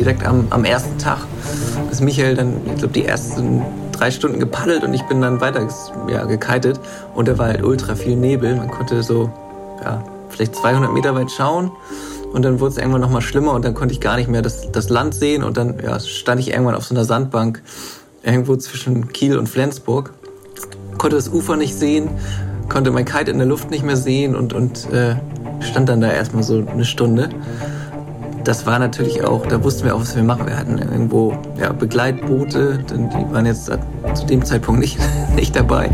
direkt am, am ersten Tag ist Michael dann, ich glaube, die ersten drei Stunden gepaddelt und ich bin dann weiter ja, gekitet. Und da war halt ultra viel Nebel. Man konnte so, ja, vielleicht 200 Meter weit schauen. Und dann wurde es irgendwann noch mal schlimmer und dann konnte ich gar nicht mehr das, das Land sehen. Und dann ja, stand ich irgendwann auf so einer Sandbank irgendwo zwischen Kiel und Flensburg. Konnte das Ufer nicht sehen, konnte mein Kite in der Luft nicht mehr sehen und, und äh, stand dann da erstmal so eine Stunde. Das war natürlich auch, da wussten wir auch, was wir machen. Wir hatten irgendwo ja, Begleitboote, denn die waren jetzt zu dem Zeitpunkt nicht, nicht dabei.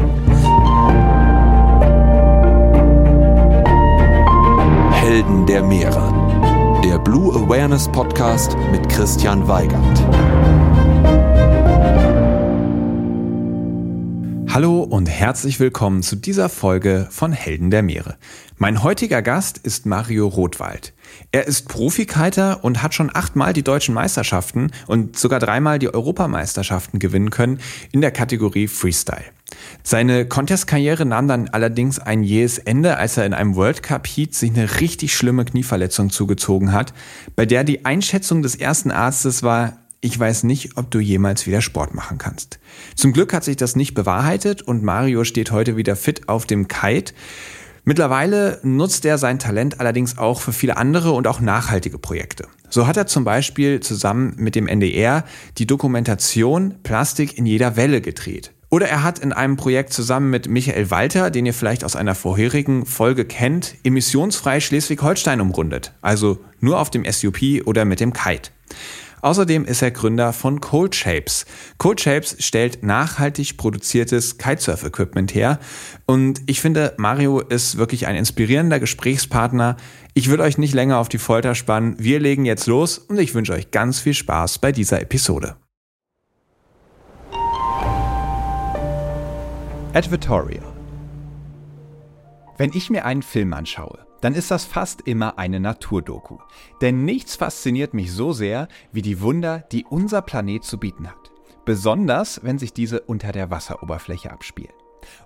Helden der Meere. Der Blue Awareness Podcast mit Christian Weigand. Hallo und herzlich willkommen zu dieser Folge von Helden der Meere. Mein heutiger Gast ist Mario Rothwald. Er ist Profikiter und hat schon achtmal die deutschen Meisterschaften und sogar dreimal die Europameisterschaften gewinnen können in der Kategorie Freestyle. Seine Contest-Karriere nahm dann allerdings ein jähes Ende, als er in einem World Cup Heat sich eine richtig schlimme Knieverletzung zugezogen hat, bei der die Einschätzung des ersten Arztes war, ich weiß nicht, ob du jemals wieder Sport machen kannst. Zum Glück hat sich das nicht bewahrheitet und Mario steht heute wieder fit auf dem Kite. Mittlerweile nutzt er sein Talent allerdings auch für viele andere und auch nachhaltige Projekte. So hat er zum Beispiel zusammen mit dem NDR die Dokumentation Plastik in jeder Welle gedreht. Oder er hat in einem Projekt zusammen mit Michael Walter, den ihr vielleicht aus einer vorherigen Folge kennt, emissionsfrei Schleswig-Holstein umrundet. Also nur auf dem SUP oder mit dem Kite. Außerdem ist er Gründer von Cold Shapes. Cold Shapes stellt nachhaltig produziertes Kitesurf-Equipment her. Und ich finde, Mario ist wirklich ein inspirierender Gesprächspartner. Ich würde euch nicht länger auf die Folter spannen. Wir legen jetzt los und ich wünsche euch ganz viel Spaß bei dieser Episode. Advertorial. Wenn ich mir einen Film anschaue, dann ist das fast immer eine Naturdoku. Denn nichts fasziniert mich so sehr wie die Wunder, die unser Planet zu bieten hat. Besonders, wenn sich diese unter der Wasseroberfläche abspielen.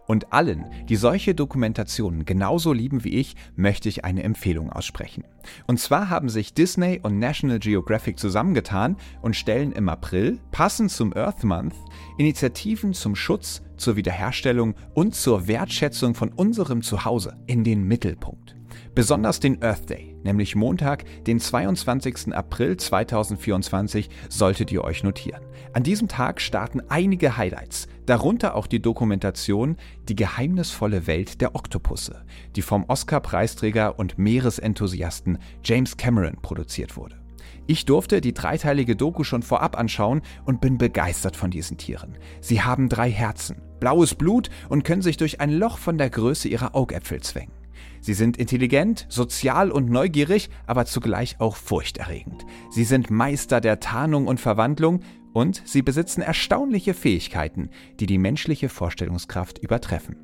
Und allen, die solche Dokumentationen genauso lieben wie ich, möchte ich eine Empfehlung aussprechen. Und zwar haben sich Disney und National Geographic zusammengetan und stellen im April, passend zum Earth Month, Initiativen zum Schutz, zur Wiederherstellung und zur Wertschätzung von unserem Zuhause in den Mittelpunkt. Besonders den Earth Day, nämlich Montag, den 22. April 2024, solltet ihr euch notieren. An diesem Tag starten einige Highlights, darunter auch die Dokumentation Die geheimnisvolle Welt der Oktopusse, die vom Oscar-Preisträger und Meeresenthusiasten James Cameron produziert wurde. Ich durfte die dreiteilige Doku schon vorab anschauen und bin begeistert von diesen Tieren. Sie haben drei Herzen, blaues Blut und können sich durch ein Loch von der Größe ihrer Augäpfel zwängen. Sie sind intelligent, sozial und neugierig, aber zugleich auch furchterregend. Sie sind Meister der Tarnung und Verwandlung und sie besitzen erstaunliche Fähigkeiten, die die menschliche Vorstellungskraft übertreffen.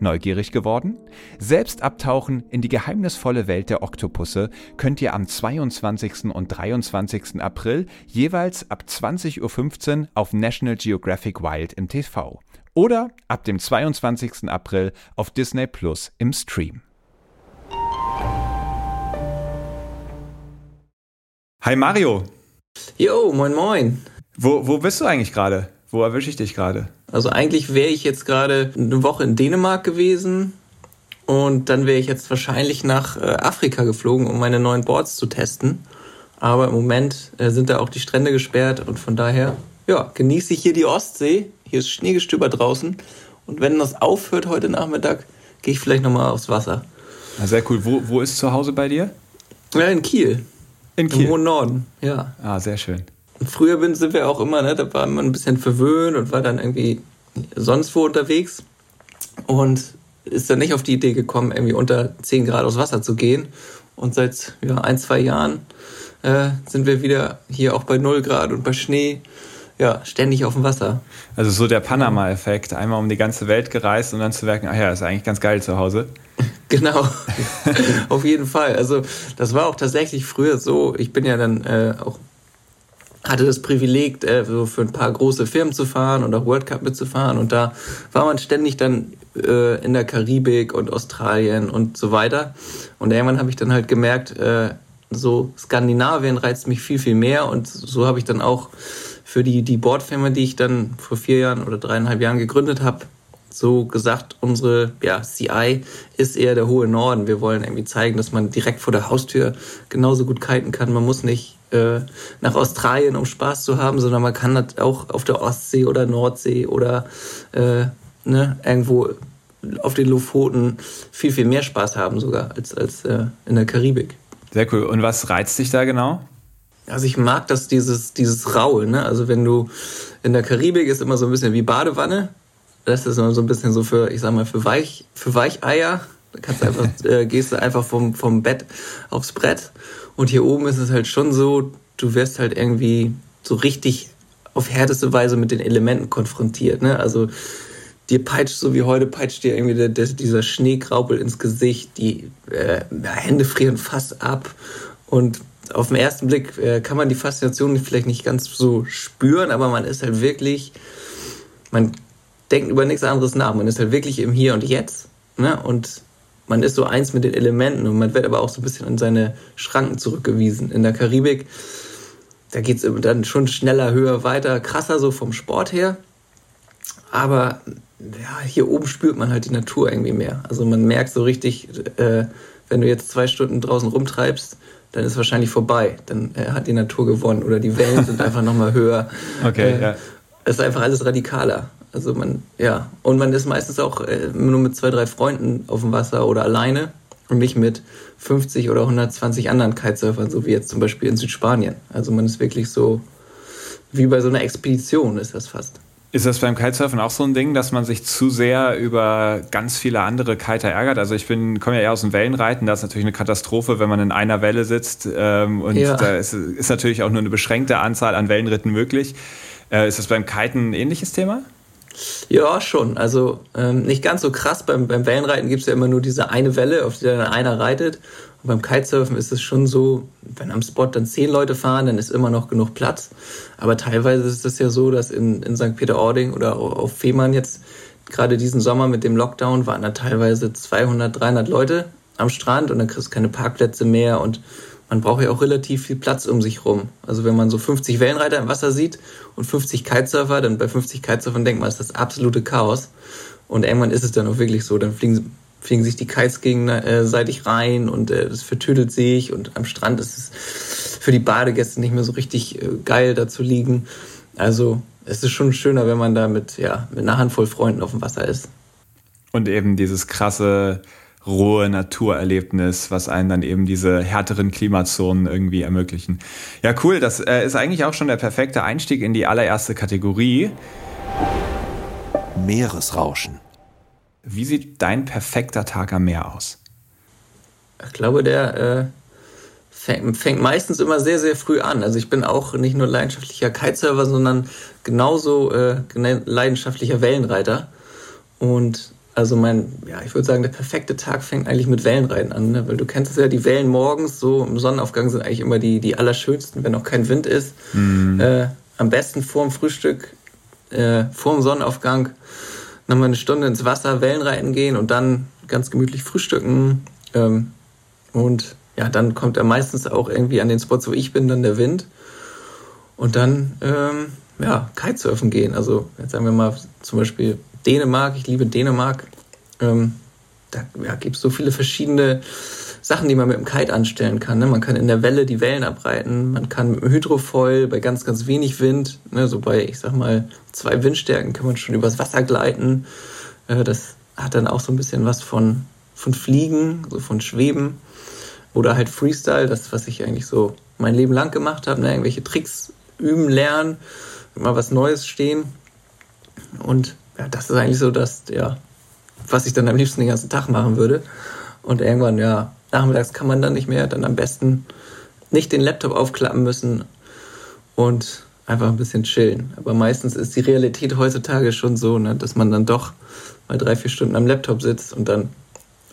Neugierig geworden? Selbst abtauchen in die geheimnisvolle Welt der Oktopusse könnt ihr am 22. und 23. April jeweils ab 20.15 Uhr auf National Geographic Wild im TV oder ab dem 22. April auf Disney Plus im Stream. Hi Mario. Jo, moin moin. Wo, wo bist du eigentlich gerade? Wo erwische ich dich gerade? Also eigentlich wäre ich jetzt gerade eine Woche in Dänemark gewesen und dann wäre ich jetzt wahrscheinlich nach äh, Afrika geflogen, um meine neuen Boards zu testen. Aber im Moment äh, sind da auch die Strände gesperrt und von daher, ja, genieße ich hier die Ostsee. Hier ist Schneegestöber draußen und wenn das aufhört heute Nachmittag, gehe ich vielleicht nochmal aufs Wasser. Na, sehr cool. Wo, wo ist zu Hause bei dir? Ja, in Kiel. In Kiel. Im hohen Norden, ja. Ah, sehr schön. Früher bin, sind wir auch immer, ne, da war man ein bisschen verwöhnt und war dann irgendwie sonst wo unterwegs und ist dann nicht auf die Idee gekommen, irgendwie unter 10 Grad aus Wasser zu gehen. Und seit ja, ein, zwei Jahren äh, sind wir wieder hier auch bei 0 Grad und bei Schnee ja, ständig auf dem Wasser. Also so der Panama-Effekt, einmal um die ganze Welt gereist und dann zu merken, ach ja, ist eigentlich ganz geil zu Hause. Genau, auf jeden Fall. Also das war auch tatsächlich früher so. Ich bin ja dann äh, auch hatte das Privileg, äh, so für ein paar große Firmen zu fahren und auch World Cup mitzufahren. Und da war man ständig dann äh, in der Karibik und Australien und so weiter. Und irgendwann habe ich dann halt gemerkt, äh, so Skandinavien reizt mich viel, viel mehr und so habe ich dann auch für die, die Boardfirma, die ich dann vor vier Jahren oder dreieinhalb Jahren gegründet habe, so gesagt, unsere ja, CI ist eher der hohe Norden. Wir wollen irgendwie zeigen, dass man direkt vor der Haustür genauso gut kiten kann. Man muss nicht äh, nach Australien, um Spaß zu haben, sondern man kann das auch auf der Ostsee oder Nordsee oder äh, ne, irgendwo auf den Lofoten viel, viel mehr Spaß haben sogar als, als äh, in der Karibik. Sehr cool. Und was reizt dich da genau? Also ich mag das, dieses, dieses Raue, ne? Also wenn du in der Karibik ist immer so ein bisschen wie Badewanne. Das ist immer so ein bisschen so für, ich sag mal, für Weich, für Weicheier. Da kannst du einfach, äh, gehst du einfach vom, vom Bett aufs Brett. Und hier oben ist es halt schon so, du wirst halt irgendwie so richtig auf härteste Weise mit den Elementen konfrontiert. Ne? Also dir peitscht, so wie heute, peitscht dir irgendwie der, der, dieser Schneegraupel ins Gesicht, die äh, Hände frieren fast ab. Und auf den ersten Blick äh, kann man die Faszination vielleicht nicht ganz so spüren, aber man ist halt wirklich, man denkt über nichts anderes nach. Man ist halt wirklich im Hier und Jetzt. Ne? Und man ist so eins mit den Elementen und man wird aber auch so ein bisschen an seine Schranken zurückgewiesen. In der Karibik, da geht es dann schon schneller, höher, weiter, krasser so vom Sport her. Aber ja, hier oben spürt man halt die Natur irgendwie mehr. Also man merkt so richtig, äh, wenn du jetzt zwei Stunden draußen rumtreibst, dann ist wahrscheinlich vorbei. Dann äh, hat die Natur gewonnen oder die Wellen sind einfach nochmal höher. Okay, äh, ja. Es ist einfach alles radikaler. Also man, ja. Und man ist meistens auch äh, nur mit zwei, drei Freunden auf dem Wasser oder alleine und nicht mit 50 oder 120 anderen Kitesurfern, so wie jetzt zum Beispiel in Südspanien. Also man ist wirklich so, wie bei so einer Expedition ist das fast. Ist das beim Kitesurfen auch so ein Ding, dass man sich zu sehr über ganz viele andere Kiter ärgert? Also ich bin, komme ja eher aus dem Wellenreiten, da ist natürlich eine Katastrophe, wenn man in einer Welle sitzt ähm, und ja. da ist, ist, natürlich auch nur eine beschränkte Anzahl an Wellenritten möglich. Äh, ist das beim Kiten ein ähnliches Thema? Ja, schon. Also ähm, nicht ganz so krass. Beim, beim Wellenreiten gibt es ja immer nur diese eine Welle, auf die dann einer reitet. Und beim Kitesurfen ist es schon so, wenn am Spot dann zehn Leute fahren, dann ist immer noch genug Platz. Aber teilweise ist es ja so, dass in, in St. Peter-Ording oder auf Fehmarn jetzt gerade diesen Sommer mit dem Lockdown waren da teilweise 200, 300 Leute am Strand und dann kriegst du keine Parkplätze mehr und man braucht ja auch relativ viel Platz um sich rum. Also wenn man so 50 Wellenreiter im Wasser sieht und 50 Kitesurfer, dann bei 50 Kitesurfern denkt man, ist das absolute Chaos. Und irgendwann ist es dann auch wirklich so, dann fliegen fliegen sich die Kites gegenseitig rein und äh, das vertüdelt sich und am Strand ist es für die Badegäste nicht mehr so richtig äh, geil da zu liegen. Also es ist schon schöner, wenn man da mit, ja, mit einer Handvoll Freunden auf dem Wasser ist. Und eben dieses krasse, rohe Naturerlebnis, was einen dann eben diese härteren Klimazonen irgendwie ermöglichen. Ja, cool, das äh, ist eigentlich auch schon der perfekte Einstieg in die allererste Kategorie. Meeresrauschen. Wie sieht dein perfekter Tag am Meer aus? Ich glaube, der äh, fängt, fängt, meistens immer sehr, sehr früh an. Also ich bin auch nicht nur leidenschaftlicher Kitesurfer, sondern genauso äh, leidenschaftlicher Wellenreiter. Und also mein, ja, ich würde sagen, der perfekte Tag fängt eigentlich mit Wellenreiten an, ne? weil du kennst es ja, die Wellen morgens so im Sonnenaufgang sind eigentlich immer die, die allerschönsten, wenn auch kein Wind ist. Mhm. Äh, am besten vorm Frühstück, äh, vorm Sonnenaufgang nochmal eine Stunde ins Wasser, Wellenreiten gehen und dann ganz gemütlich frühstücken. Ähm, und ja, dann kommt er meistens auch irgendwie an den Spots, wo ich bin, dann der Wind. Und dann, ähm, ja, Kitesurfen gehen. Also, jetzt sagen wir mal zum Beispiel Dänemark. Ich liebe Dänemark. Ähm, da ja, gibt es so viele verschiedene Sachen, die man mit dem Kite anstellen kann. Ne? Man kann in der Welle die Wellen abreiten, man kann mit dem Hydrofoil bei ganz, ganz wenig Wind, ne, so bei, ich sag mal, zwei Windstärken kann man schon übers Wasser gleiten. Äh, das hat dann auch so ein bisschen was von, von Fliegen, so von Schweben. Oder halt Freestyle, das, was ich eigentlich so mein Leben lang gemacht habe, ne? irgendwelche Tricks üben, lernen, mal was Neues stehen. Und ja, das ist eigentlich so das, ja, was ich dann am liebsten den ganzen Tag machen würde. Und irgendwann, ja, nachmittags kann man dann nicht mehr, dann am besten nicht den Laptop aufklappen müssen und einfach ein bisschen chillen. Aber meistens ist die Realität heutzutage schon so, ne, dass man dann doch mal drei, vier Stunden am Laptop sitzt und dann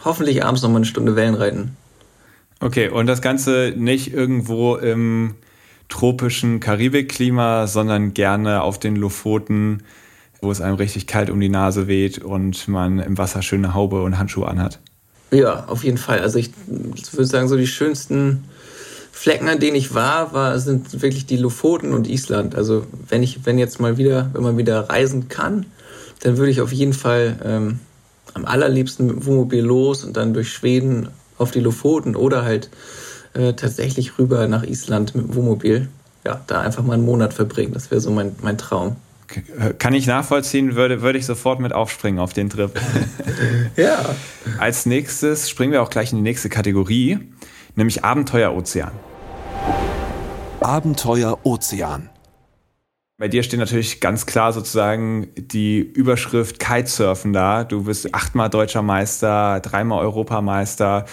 hoffentlich abends noch mal eine Stunde Wellen reiten. Okay, und das Ganze nicht irgendwo im tropischen Karibikklima, sondern gerne auf den Lofoten, wo es einem richtig kalt um die Nase weht und man im Wasser schöne Haube und Handschuhe anhat. Ja, auf jeden Fall. Also ich würde sagen, so die schönsten Flecken, an denen ich war, war, sind wirklich die Lofoten und Island. Also wenn ich, wenn jetzt mal wieder, wenn man wieder reisen kann, dann würde ich auf jeden Fall ähm, am allerliebsten mit dem Wohnmobil los und dann durch Schweden auf die Lofoten oder halt äh, tatsächlich rüber nach Island mit dem Wohnmobil. Ja, da einfach mal einen Monat verbringen. Das wäre so mein, mein Traum. Kann ich nachvollziehen, würde, würde ich sofort mit aufspringen auf den Trip. ja. Als nächstes springen wir auch gleich in die nächste Kategorie, nämlich Abenteuer Ozean. Abenteuer Ozean. Bei dir steht natürlich ganz klar sozusagen die Überschrift Kitesurfen da. Du bist achtmal deutscher Meister, dreimal Europameister.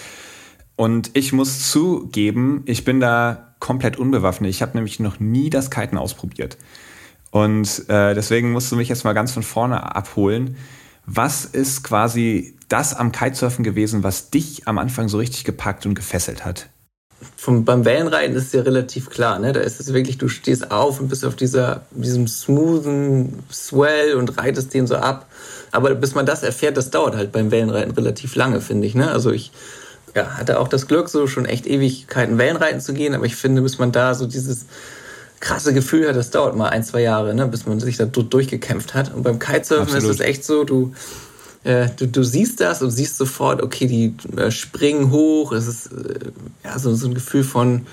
Und ich muss zugeben, ich bin da komplett unbewaffnet. Ich habe nämlich noch nie das Kiten ausprobiert. Und äh, deswegen musst du mich jetzt mal ganz von vorne abholen. Was ist quasi das am Kitesurfen gewesen, was dich am Anfang so richtig gepackt und gefesselt hat? Vom, beim Wellenreiten ist es ja relativ klar, ne? Da ist es wirklich, du stehst auf und bist auf dieser, diesem smoothen Swell und reitest den so ab. Aber bis man das erfährt, das dauert halt beim Wellenreiten relativ lange, finde ich. Ne? Also ich ja, hatte auch das Glück, so schon echt Ewigkeiten Wellenreiten zu gehen, aber ich finde, bis man da so dieses krasse Gefühl hat, das dauert mal ein, zwei Jahre, ne, bis man sich da durchgekämpft hat. Und beim Kitesurfen Absolut. ist es echt so, du, äh, du, du siehst das und siehst sofort, okay, die äh, springen hoch. Es ist äh, ja, so, so ein Gefühl von,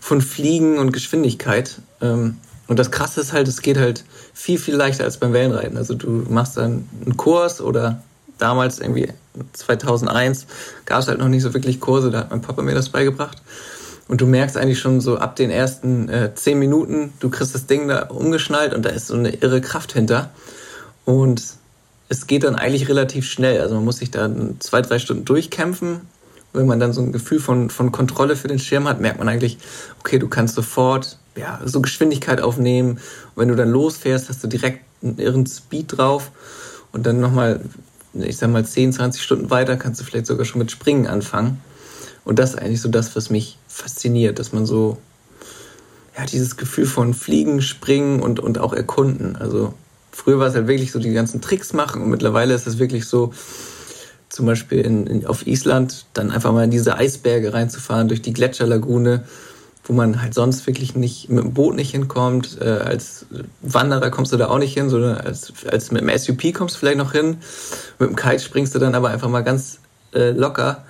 von Fliegen und Geschwindigkeit. Ähm, und das Krasse ist halt, es geht halt viel, viel leichter als beim Wellenreiten. Also du machst dann einen Kurs oder damals irgendwie 2001 gab es halt noch nicht so wirklich Kurse, da hat mein Papa mir das beigebracht. Und du merkst eigentlich schon so ab den ersten äh, zehn Minuten, du kriegst das Ding da umgeschnallt und da ist so eine irre Kraft hinter. Und es geht dann eigentlich relativ schnell. Also man muss sich da zwei, drei Stunden durchkämpfen. Wenn man dann so ein Gefühl von, von Kontrolle für den Schirm hat, merkt man eigentlich, okay, du kannst sofort ja, so Geschwindigkeit aufnehmen. Und wenn du dann losfährst, hast du direkt einen irren Speed drauf. Und dann nochmal, ich sag mal, 10, 20 Stunden weiter kannst du vielleicht sogar schon mit Springen anfangen. Und das ist eigentlich so das, was mich fasziniert, dass man so, ja, dieses Gefühl von Fliegen, Springen und, und auch Erkunden. Also früher war es halt wirklich so die ganzen Tricks machen und mittlerweile ist es wirklich so, zum Beispiel in, in, auf Island, dann einfach mal in diese Eisberge reinzufahren, durch die Gletscherlagune, wo man halt sonst wirklich nicht mit dem Boot nicht hinkommt. Äh, als Wanderer kommst du da auch nicht hin, sondern als, als mit dem SUP kommst du vielleicht noch hin. Mit dem Kite springst du dann aber einfach mal ganz äh, locker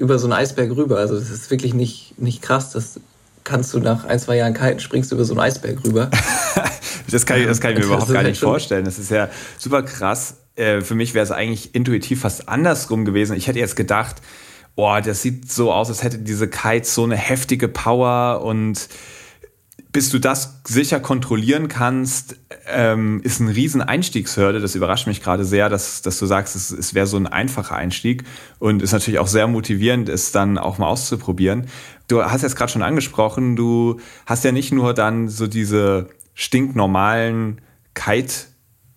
über so einen Eisberg rüber. Also das ist wirklich nicht, nicht krass. Das kannst du nach ein, zwei Jahren kiten, springst du über so einen Eisberg rüber. das, kann ich, das kann ich mir überhaupt gar halt nicht vorstellen. Das ist ja super krass. Äh, für mich wäre es eigentlich intuitiv fast andersrum gewesen. Ich hätte jetzt gedacht, boah, das sieht so aus, als hätte diese Kite so eine heftige Power und bis du das sicher kontrollieren kannst, ähm, ist ein riesen Einstiegshürde. Das überrascht mich gerade sehr, dass, dass du sagst, es, es wäre so ein einfacher Einstieg und ist natürlich auch sehr motivierend, es dann auch mal auszuprobieren. Du hast jetzt gerade schon angesprochen, du hast ja nicht nur dann so diese stinknormalen Kite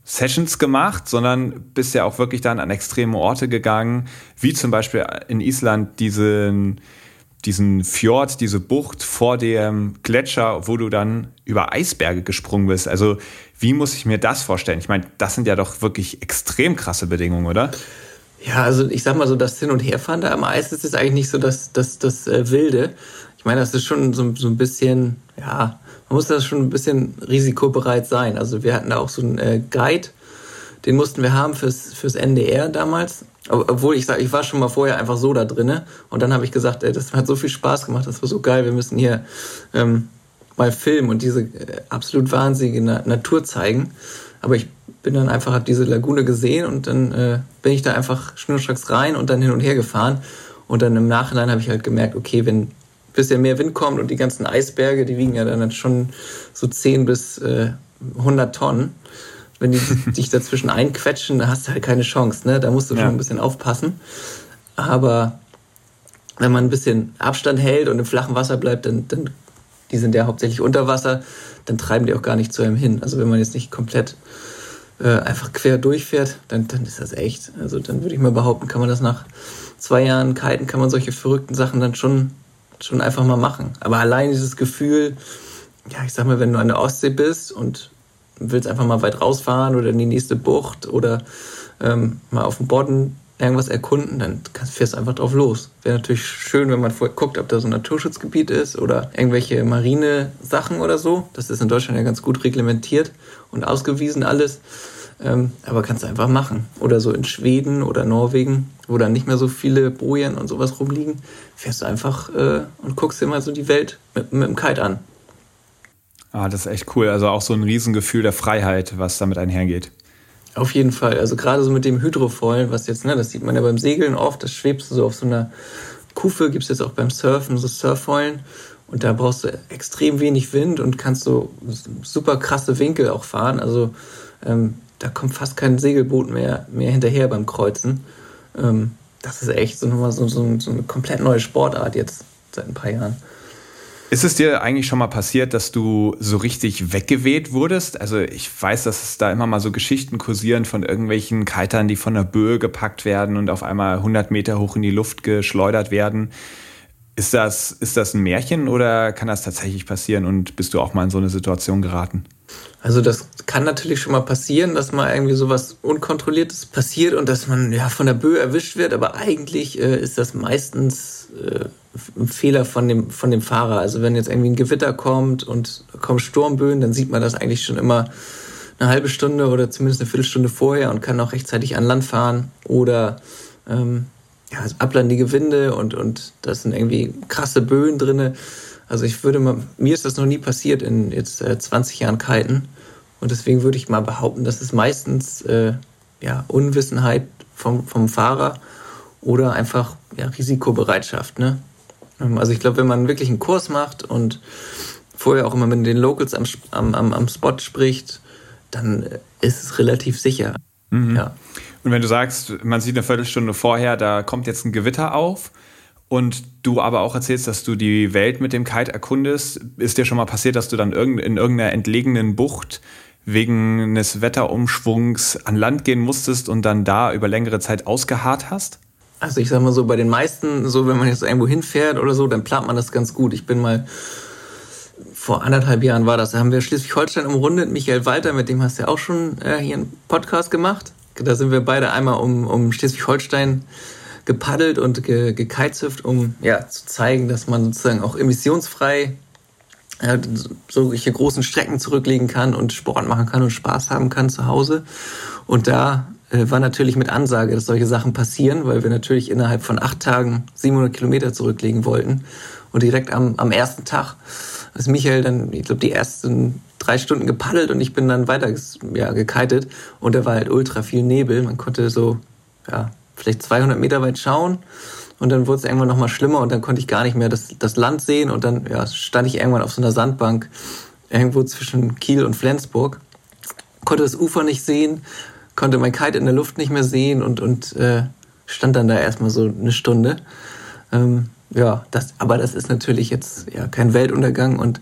Sessions gemacht, sondern bist ja auch wirklich dann an extreme Orte gegangen, wie zum Beispiel in Island diesen diesen Fjord, diese Bucht vor dem Gletscher, wo du dann über Eisberge gesprungen bist. Also wie muss ich mir das vorstellen? Ich meine, das sind ja doch wirklich extrem krasse Bedingungen, oder? Ja, also ich sag mal so, das Hin- und Herfahren da am Eis ist eigentlich nicht so das, das, das äh, Wilde. Ich meine, das ist schon so, so ein bisschen, ja, man muss da schon ein bisschen risikobereit sein. Also wir hatten da auch so einen äh, Guide, den mussten wir haben fürs, fürs NDR damals. Obwohl ich sage, ich war schon mal vorher einfach so da drinne und dann habe ich gesagt, ey, das hat so viel Spaß gemacht, das war so geil, wir müssen hier ähm, mal filmen und diese äh, absolut wahnsinnige Na Natur zeigen. Aber ich bin dann einfach, habe diese Lagune gesehen und dann äh, bin ich da einfach schnurstracks rein und dann hin und her gefahren. Und dann im Nachhinein habe ich halt gemerkt, okay, wenn ein bisschen mehr Wind kommt und die ganzen Eisberge, die wiegen ja dann schon so 10 bis äh, 100 Tonnen wenn die dich dazwischen einquetschen, da hast du halt keine Chance. Ne? Da musst du ja. schon ein bisschen aufpassen. Aber wenn man ein bisschen Abstand hält und im flachen Wasser bleibt, dann, dann die sind ja hauptsächlich unter Wasser, dann treiben die auch gar nicht zu einem hin. Also wenn man jetzt nicht komplett äh, einfach quer durchfährt, dann, dann ist das echt. Also dann würde ich mal behaupten, kann man das nach zwei Jahren Kiten, kann man solche verrückten Sachen dann schon, schon einfach mal machen. Aber allein dieses Gefühl, ja, ich sag mal, wenn du an der Ostsee bist und willst einfach mal weit rausfahren oder in die nächste Bucht oder ähm, mal auf dem Bodden irgendwas erkunden, dann fährst du einfach drauf los. Wäre natürlich schön, wenn man vorher guckt, ob da so ein Naturschutzgebiet ist oder irgendwelche Marine-Sachen oder so. Das ist in Deutschland ja ganz gut reglementiert und ausgewiesen alles. Ähm, aber kannst du einfach machen. Oder so in Schweden oder Norwegen, wo dann nicht mehr so viele Bojen und sowas rumliegen, fährst du einfach äh, und guckst dir mal so die Welt mit, mit dem Kite an. Ah, das ist echt cool. Also auch so ein Riesengefühl der Freiheit, was damit einhergeht. Auf jeden Fall. Also gerade so mit dem Hydrofoil, was jetzt, ne, das sieht man ja beim Segeln oft, das schwebst du so auf so einer Kufe, gibt es jetzt auch beim Surfen, so Surffoilen. Und da brauchst du extrem wenig Wind und kannst so super krasse Winkel auch fahren. Also ähm, da kommt fast kein Segelboot mehr, mehr hinterher beim Kreuzen. Ähm, das ist echt so, nochmal so, so, so eine komplett neue Sportart jetzt seit ein paar Jahren. Ist es dir eigentlich schon mal passiert, dass du so richtig weggeweht wurdest? Also ich weiß, dass es da immer mal so Geschichten kursieren von irgendwelchen Kitern, die von der Böe gepackt werden und auf einmal 100 Meter hoch in die Luft geschleudert werden. Ist das, ist das ein Märchen oder kann das tatsächlich passieren und bist du auch mal in so eine Situation geraten? Also das kann natürlich schon mal passieren, dass mal irgendwie sowas Unkontrolliertes passiert und dass man ja von der Böe erwischt wird, aber eigentlich äh, ist das meistens äh, ein Fehler von dem, von dem Fahrer. Also wenn jetzt irgendwie ein Gewitter kommt und kommen Sturmböen, dann sieht man das eigentlich schon immer eine halbe Stunde oder zumindest eine Viertelstunde vorher und kann auch rechtzeitig an Land fahren oder ähm, ja, ablandige Winde und, und da sind irgendwie krasse Böen drinne. Also ich würde mal, mir ist das noch nie passiert in jetzt äh, 20 Jahren Kiten und deswegen würde ich mal behaupten, dass es meistens äh, ja, Unwissenheit vom, vom Fahrer oder einfach ja, Risikobereitschaft. Ne? Ähm, also ich glaube, wenn man wirklich einen Kurs macht und vorher auch immer mit den Locals am, am, am Spot spricht, dann ist es relativ sicher. Mhm. Ja. Und wenn du sagst, man sieht eine Viertelstunde vorher, da kommt jetzt ein Gewitter auf und du aber auch erzählst, dass du die Welt mit dem Kite erkundest, ist dir schon mal passiert, dass du dann in irgendeiner entlegenen Bucht wegen eines Wetterumschwungs an Land gehen musstest und dann da über längere Zeit ausgeharrt hast? Also ich sag mal so, bei den meisten, so wenn man jetzt irgendwo hinfährt oder so, dann plant man das ganz gut. Ich bin mal vor anderthalb Jahren war das, da haben wir Schleswig-Holstein umrundet. Michael Walter, mit dem hast du ja auch schon äh, hier einen Podcast gemacht. Da sind wir beide einmal um, um Schleswig-Holstein gepaddelt und ge, gekitesurft, um ja, zu zeigen, dass man sozusagen auch emissionsfrei äh, solche großen Strecken zurücklegen kann und Sport machen kann und Spaß haben kann zu Hause. Und da äh, war natürlich mit Ansage, dass solche Sachen passieren, weil wir natürlich innerhalb von acht Tagen 700 Kilometer zurücklegen wollten. Und direkt am, am ersten Tag ist Michael dann, ich glaube, die ersten drei Stunden gepaddelt und ich bin dann weiter ja, gekitet. Und da war halt ultra viel Nebel. Man konnte so, ja, vielleicht 200 Meter weit schauen. Und dann wurde es irgendwann nochmal schlimmer und dann konnte ich gar nicht mehr das, das Land sehen. Und dann ja, stand ich irgendwann auf so einer Sandbank irgendwo zwischen Kiel und Flensburg. Konnte das Ufer nicht sehen, konnte mein Kite in der Luft nicht mehr sehen und, und äh, stand dann da erstmal so eine Stunde. Ähm, ja, das, aber das ist natürlich jetzt ja kein Weltuntergang und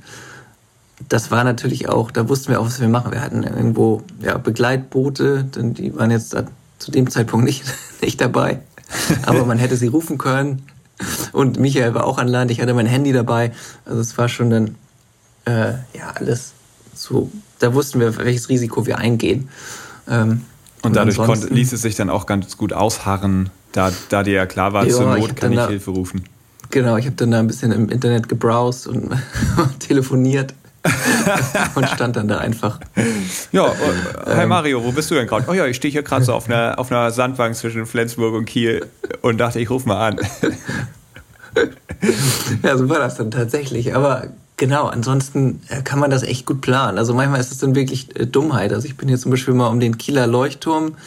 das war natürlich auch, da wussten wir auch, was wir machen. Wir hatten irgendwo ja, Begleitboote, denn die waren jetzt zu dem Zeitpunkt nicht, nicht dabei. Aber man hätte sie rufen können. Und Michael war auch an Land, ich hatte mein Handy dabei. Also es war schon dann äh, ja alles so, da wussten wir, welches Risiko wir eingehen. Ähm, und dadurch konnte, ließ es sich dann auch ganz gut ausharren, da, da dir ja klar war, ja, zur Not ich kann ich da, Hilfe rufen. Genau, ich habe dann da ein bisschen im Internet gebrowst und telefoniert. und stand dann da einfach. Ja, äh, hi ähm. Mario, wo bist du denn gerade? Oh ja, ich stehe hier gerade so auf einer, auf einer Sandbank zwischen Flensburg und Kiel und dachte, ich rufe mal an. ja, so war das dann tatsächlich. Aber Genau, ansonsten äh, kann man das echt gut planen. Also manchmal ist es dann wirklich äh, Dummheit. Also ich bin jetzt zum Beispiel mal um den Kieler Leuchtturm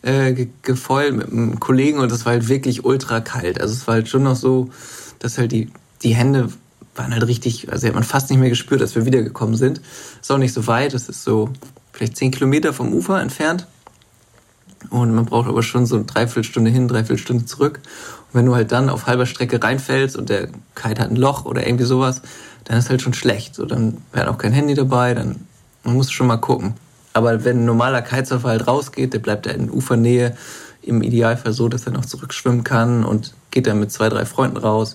äh, gefeult mit einem Kollegen und das war halt wirklich ultra kalt. Also es war halt schon noch so, dass halt die, die Hände waren halt richtig, also hat man fast nicht mehr gespürt, als wir wiedergekommen sind. Ist auch nicht so weit, das ist so vielleicht zehn Kilometer vom Ufer entfernt. Und man braucht aber schon so eine Dreiviertelstunde hin, Dreiviertelstunde zurück. Und wenn du halt dann auf halber Strecke reinfällst und der Kite hat ein Loch oder irgendwie sowas, dann ist halt schon schlecht. So, dann wäre auch kein Handy dabei, dann man muss schon mal gucken. Aber wenn ein normaler Kitesurfer halt rausgeht, der bleibt da in Ufernähe, im Idealfall so, dass er noch zurückschwimmen kann und geht dann mit zwei, drei Freunden raus.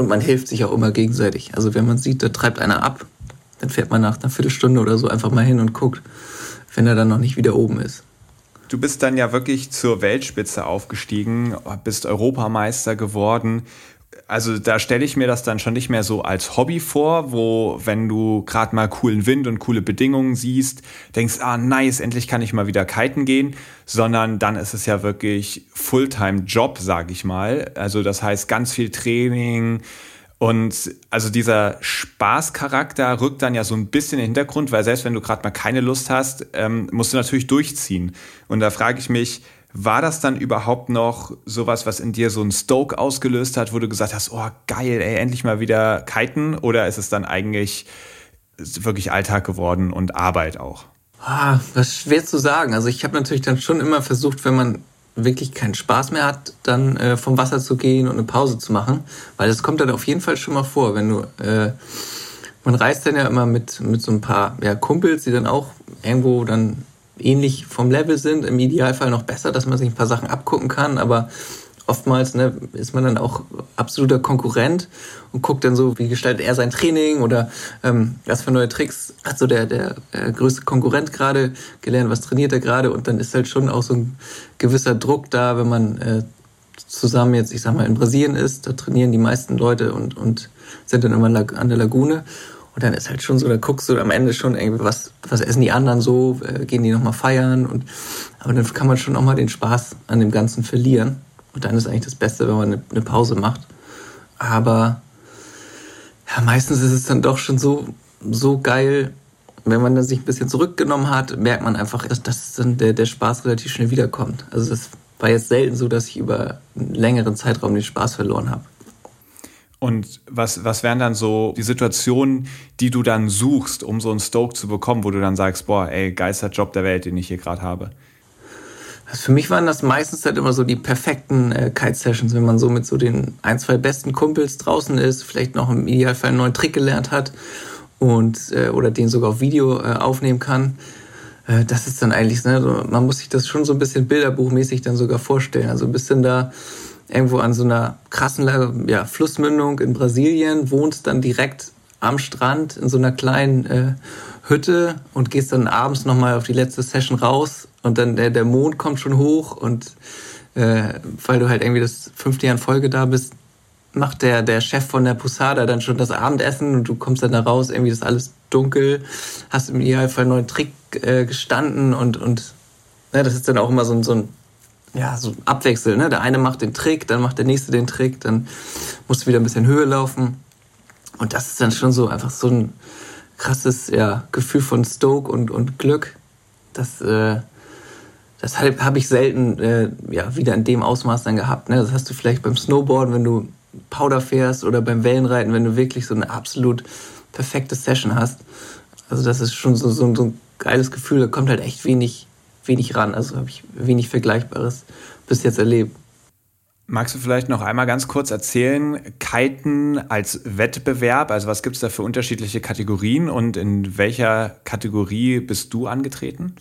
Und man hilft sich auch immer gegenseitig. Also wenn man sieht, da treibt einer ab, dann fährt man nach einer Viertelstunde oder so einfach mal hin und guckt, wenn er dann noch nicht wieder oben ist. Du bist dann ja wirklich zur Weltspitze aufgestiegen, bist Europameister geworden also da stelle ich mir das dann schon nicht mehr so als Hobby vor, wo wenn du gerade mal coolen Wind und coole Bedingungen siehst, denkst, ah nice, endlich kann ich mal wieder kiten gehen, sondern dann ist es ja wirklich Fulltime-Job, sage ich mal. Also das heißt ganz viel Training und also dieser Spaßcharakter rückt dann ja so ein bisschen in den Hintergrund, weil selbst wenn du gerade mal keine Lust hast, ähm, musst du natürlich durchziehen. Und da frage ich mich, war das dann überhaupt noch sowas, was in dir so ein Stoke ausgelöst hat, wo du gesagt hast, oh geil, ey, endlich mal wieder kiten? Oder ist es dann eigentlich wirklich Alltag geworden und Arbeit auch? Ah, das ist schwer zu sagen. Also ich habe natürlich dann schon immer versucht, wenn man wirklich keinen Spaß mehr hat, dann äh, vom Wasser zu gehen und eine Pause zu machen, weil das kommt dann auf jeden Fall schon mal vor, wenn du äh, man reist dann ja immer mit mit so ein paar ja, Kumpels, die dann auch irgendwo dann ähnlich vom Level sind, im Idealfall noch besser, dass man sich ein paar Sachen abgucken kann, aber oftmals ne, ist man dann auch absoluter Konkurrent und guckt dann so, wie gestaltet er sein Training oder ähm, was für neue Tricks hat so der, der äh, größte Konkurrent gerade gelernt, was trainiert er gerade und dann ist halt schon auch so ein gewisser Druck da, wenn man äh, zusammen jetzt, ich sag mal, in Brasilien ist, da trainieren die meisten Leute und, und sind dann immer an der Lagune und dann ist halt schon so, da guckst du am Ende schon irgendwie, was, was essen die anderen so, äh, gehen die nochmal feiern und, aber dann kann man schon auch mal den Spaß an dem Ganzen verlieren. Und dann ist eigentlich das Beste, wenn man eine, eine Pause macht. Aber ja, meistens ist es dann doch schon so, so geil, wenn man dann sich ein bisschen zurückgenommen hat, merkt man einfach, dass, dass dann der, der Spaß relativ schnell wiederkommt. Also das war jetzt selten so, dass ich über einen längeren Zeitraum den Spaß verloren habe. Und was, was wären dann so die Situationen, die du dann suchst, um so einen Stoke zu bekommen, wo du dann sagst, boah, ey, geilster Job der Welt, den ich hier gerade habe? Also für mich waren das meistens halt immer so die perfekten äh, Kite-Sessions, wenn man so mit so den ein, zwei besten Kumpels draußen ist, vielleicht noch im Idealfall einen neuen Trick gelernt hat und äh, oder den sogar auf Video äh, aufnehmen kann. Äh, das ist dann eigentlich, ne, man muss sich das schon so ein bisschen bilderbuchmäßig dann sogar vorstellen. Also ein bisschen da irgendwo an so einer krassen ja, Flussmündung in Brasilien, wohnst dann direkt am Strand in so einer kleinen äh, Hütte und gehst dann abends nochmal auf die letzte Session raus und dann der, der Mond kommt schon hoch und äh, weil du halt irgendwie das fünfte Jahr in Folge da bist, macht der, der Chef von der Posada dann schon das Abendessen und du kommst dann da raus, irgendwie ist alles dunkel, hast im Idealfall einen neuen Trick äh, gestanden und, und ja, das ist dann auch immer so, so ein ja, so abwechseln. Ne? Der eine macht den Trick, dann macht der nächste den Trick, dann musst du wieder ein bisschen Höhe laufen. Und das ist dann schon so einfach so ein krasses ja, Gefühl von Stoke und, und Glück. Das, äh, das habe ich selten äh, ja, wieder in dem Ausmaß dann gehabt. Ne? Das hast du vielleicht beim Snowboarden, wenn du Powder fährst oder beim Wellenreiten, wenn du wirklich so eine absolut perfekte Session hast. Also das ist schon so, so, so ein geiles Gefühl. Da kommt halt echt wenig wenig ran. Also habe ich wenig Vergleichbares bis jetzt erlebt. Magst du vielleicht noch einmal ganz kurz erzählen, Kiten als Wettbewerb, also was gibt es da für unterschiedliche Kategorien und in welcher Kategorie bist du angetreten?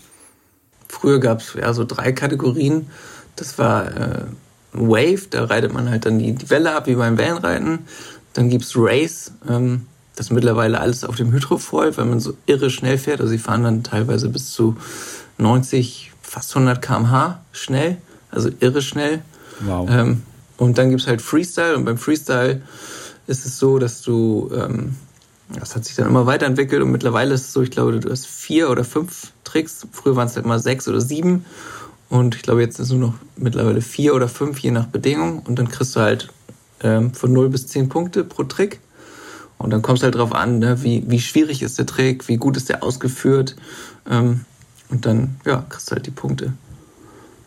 Früher gab es ja so drei Kategorien. Das war äh, Wave, da reitet man halt dann die, die Welle ab wie beim Wellenreiten. Dann gibt es Race, ähm, das ist mittlerweile alles auf dem Hydrofoil, weil man so irre schnell fährt. Also sie fahren dann teilweise bis zu 90, fast 100 km/h schnell, also irre schnell. Wow. Ähm, und dann gibt es halt Freestyle und beim Freestyle ist es so, dass du, ähm, das hat sich dann immer weiterentwickelt und mittlerweile ist es so, ich glaube, du hast vier oder fünf Tricks. Früher waren es halt immer sechs oder sieben und ich glaube, jetzt ist es nur noch mittlerweile vier oder fünf, je nach Bedingung und dann kriegst du halt ähm, von 0 bis 10 Punkte pro Trick. Und dann kommt es halt drauf an, ne, wie, wie schwierig ist der Trick, wie gut ist der ausgeführt. Ähm, und dann, ja, kriegst du halt die Punkte.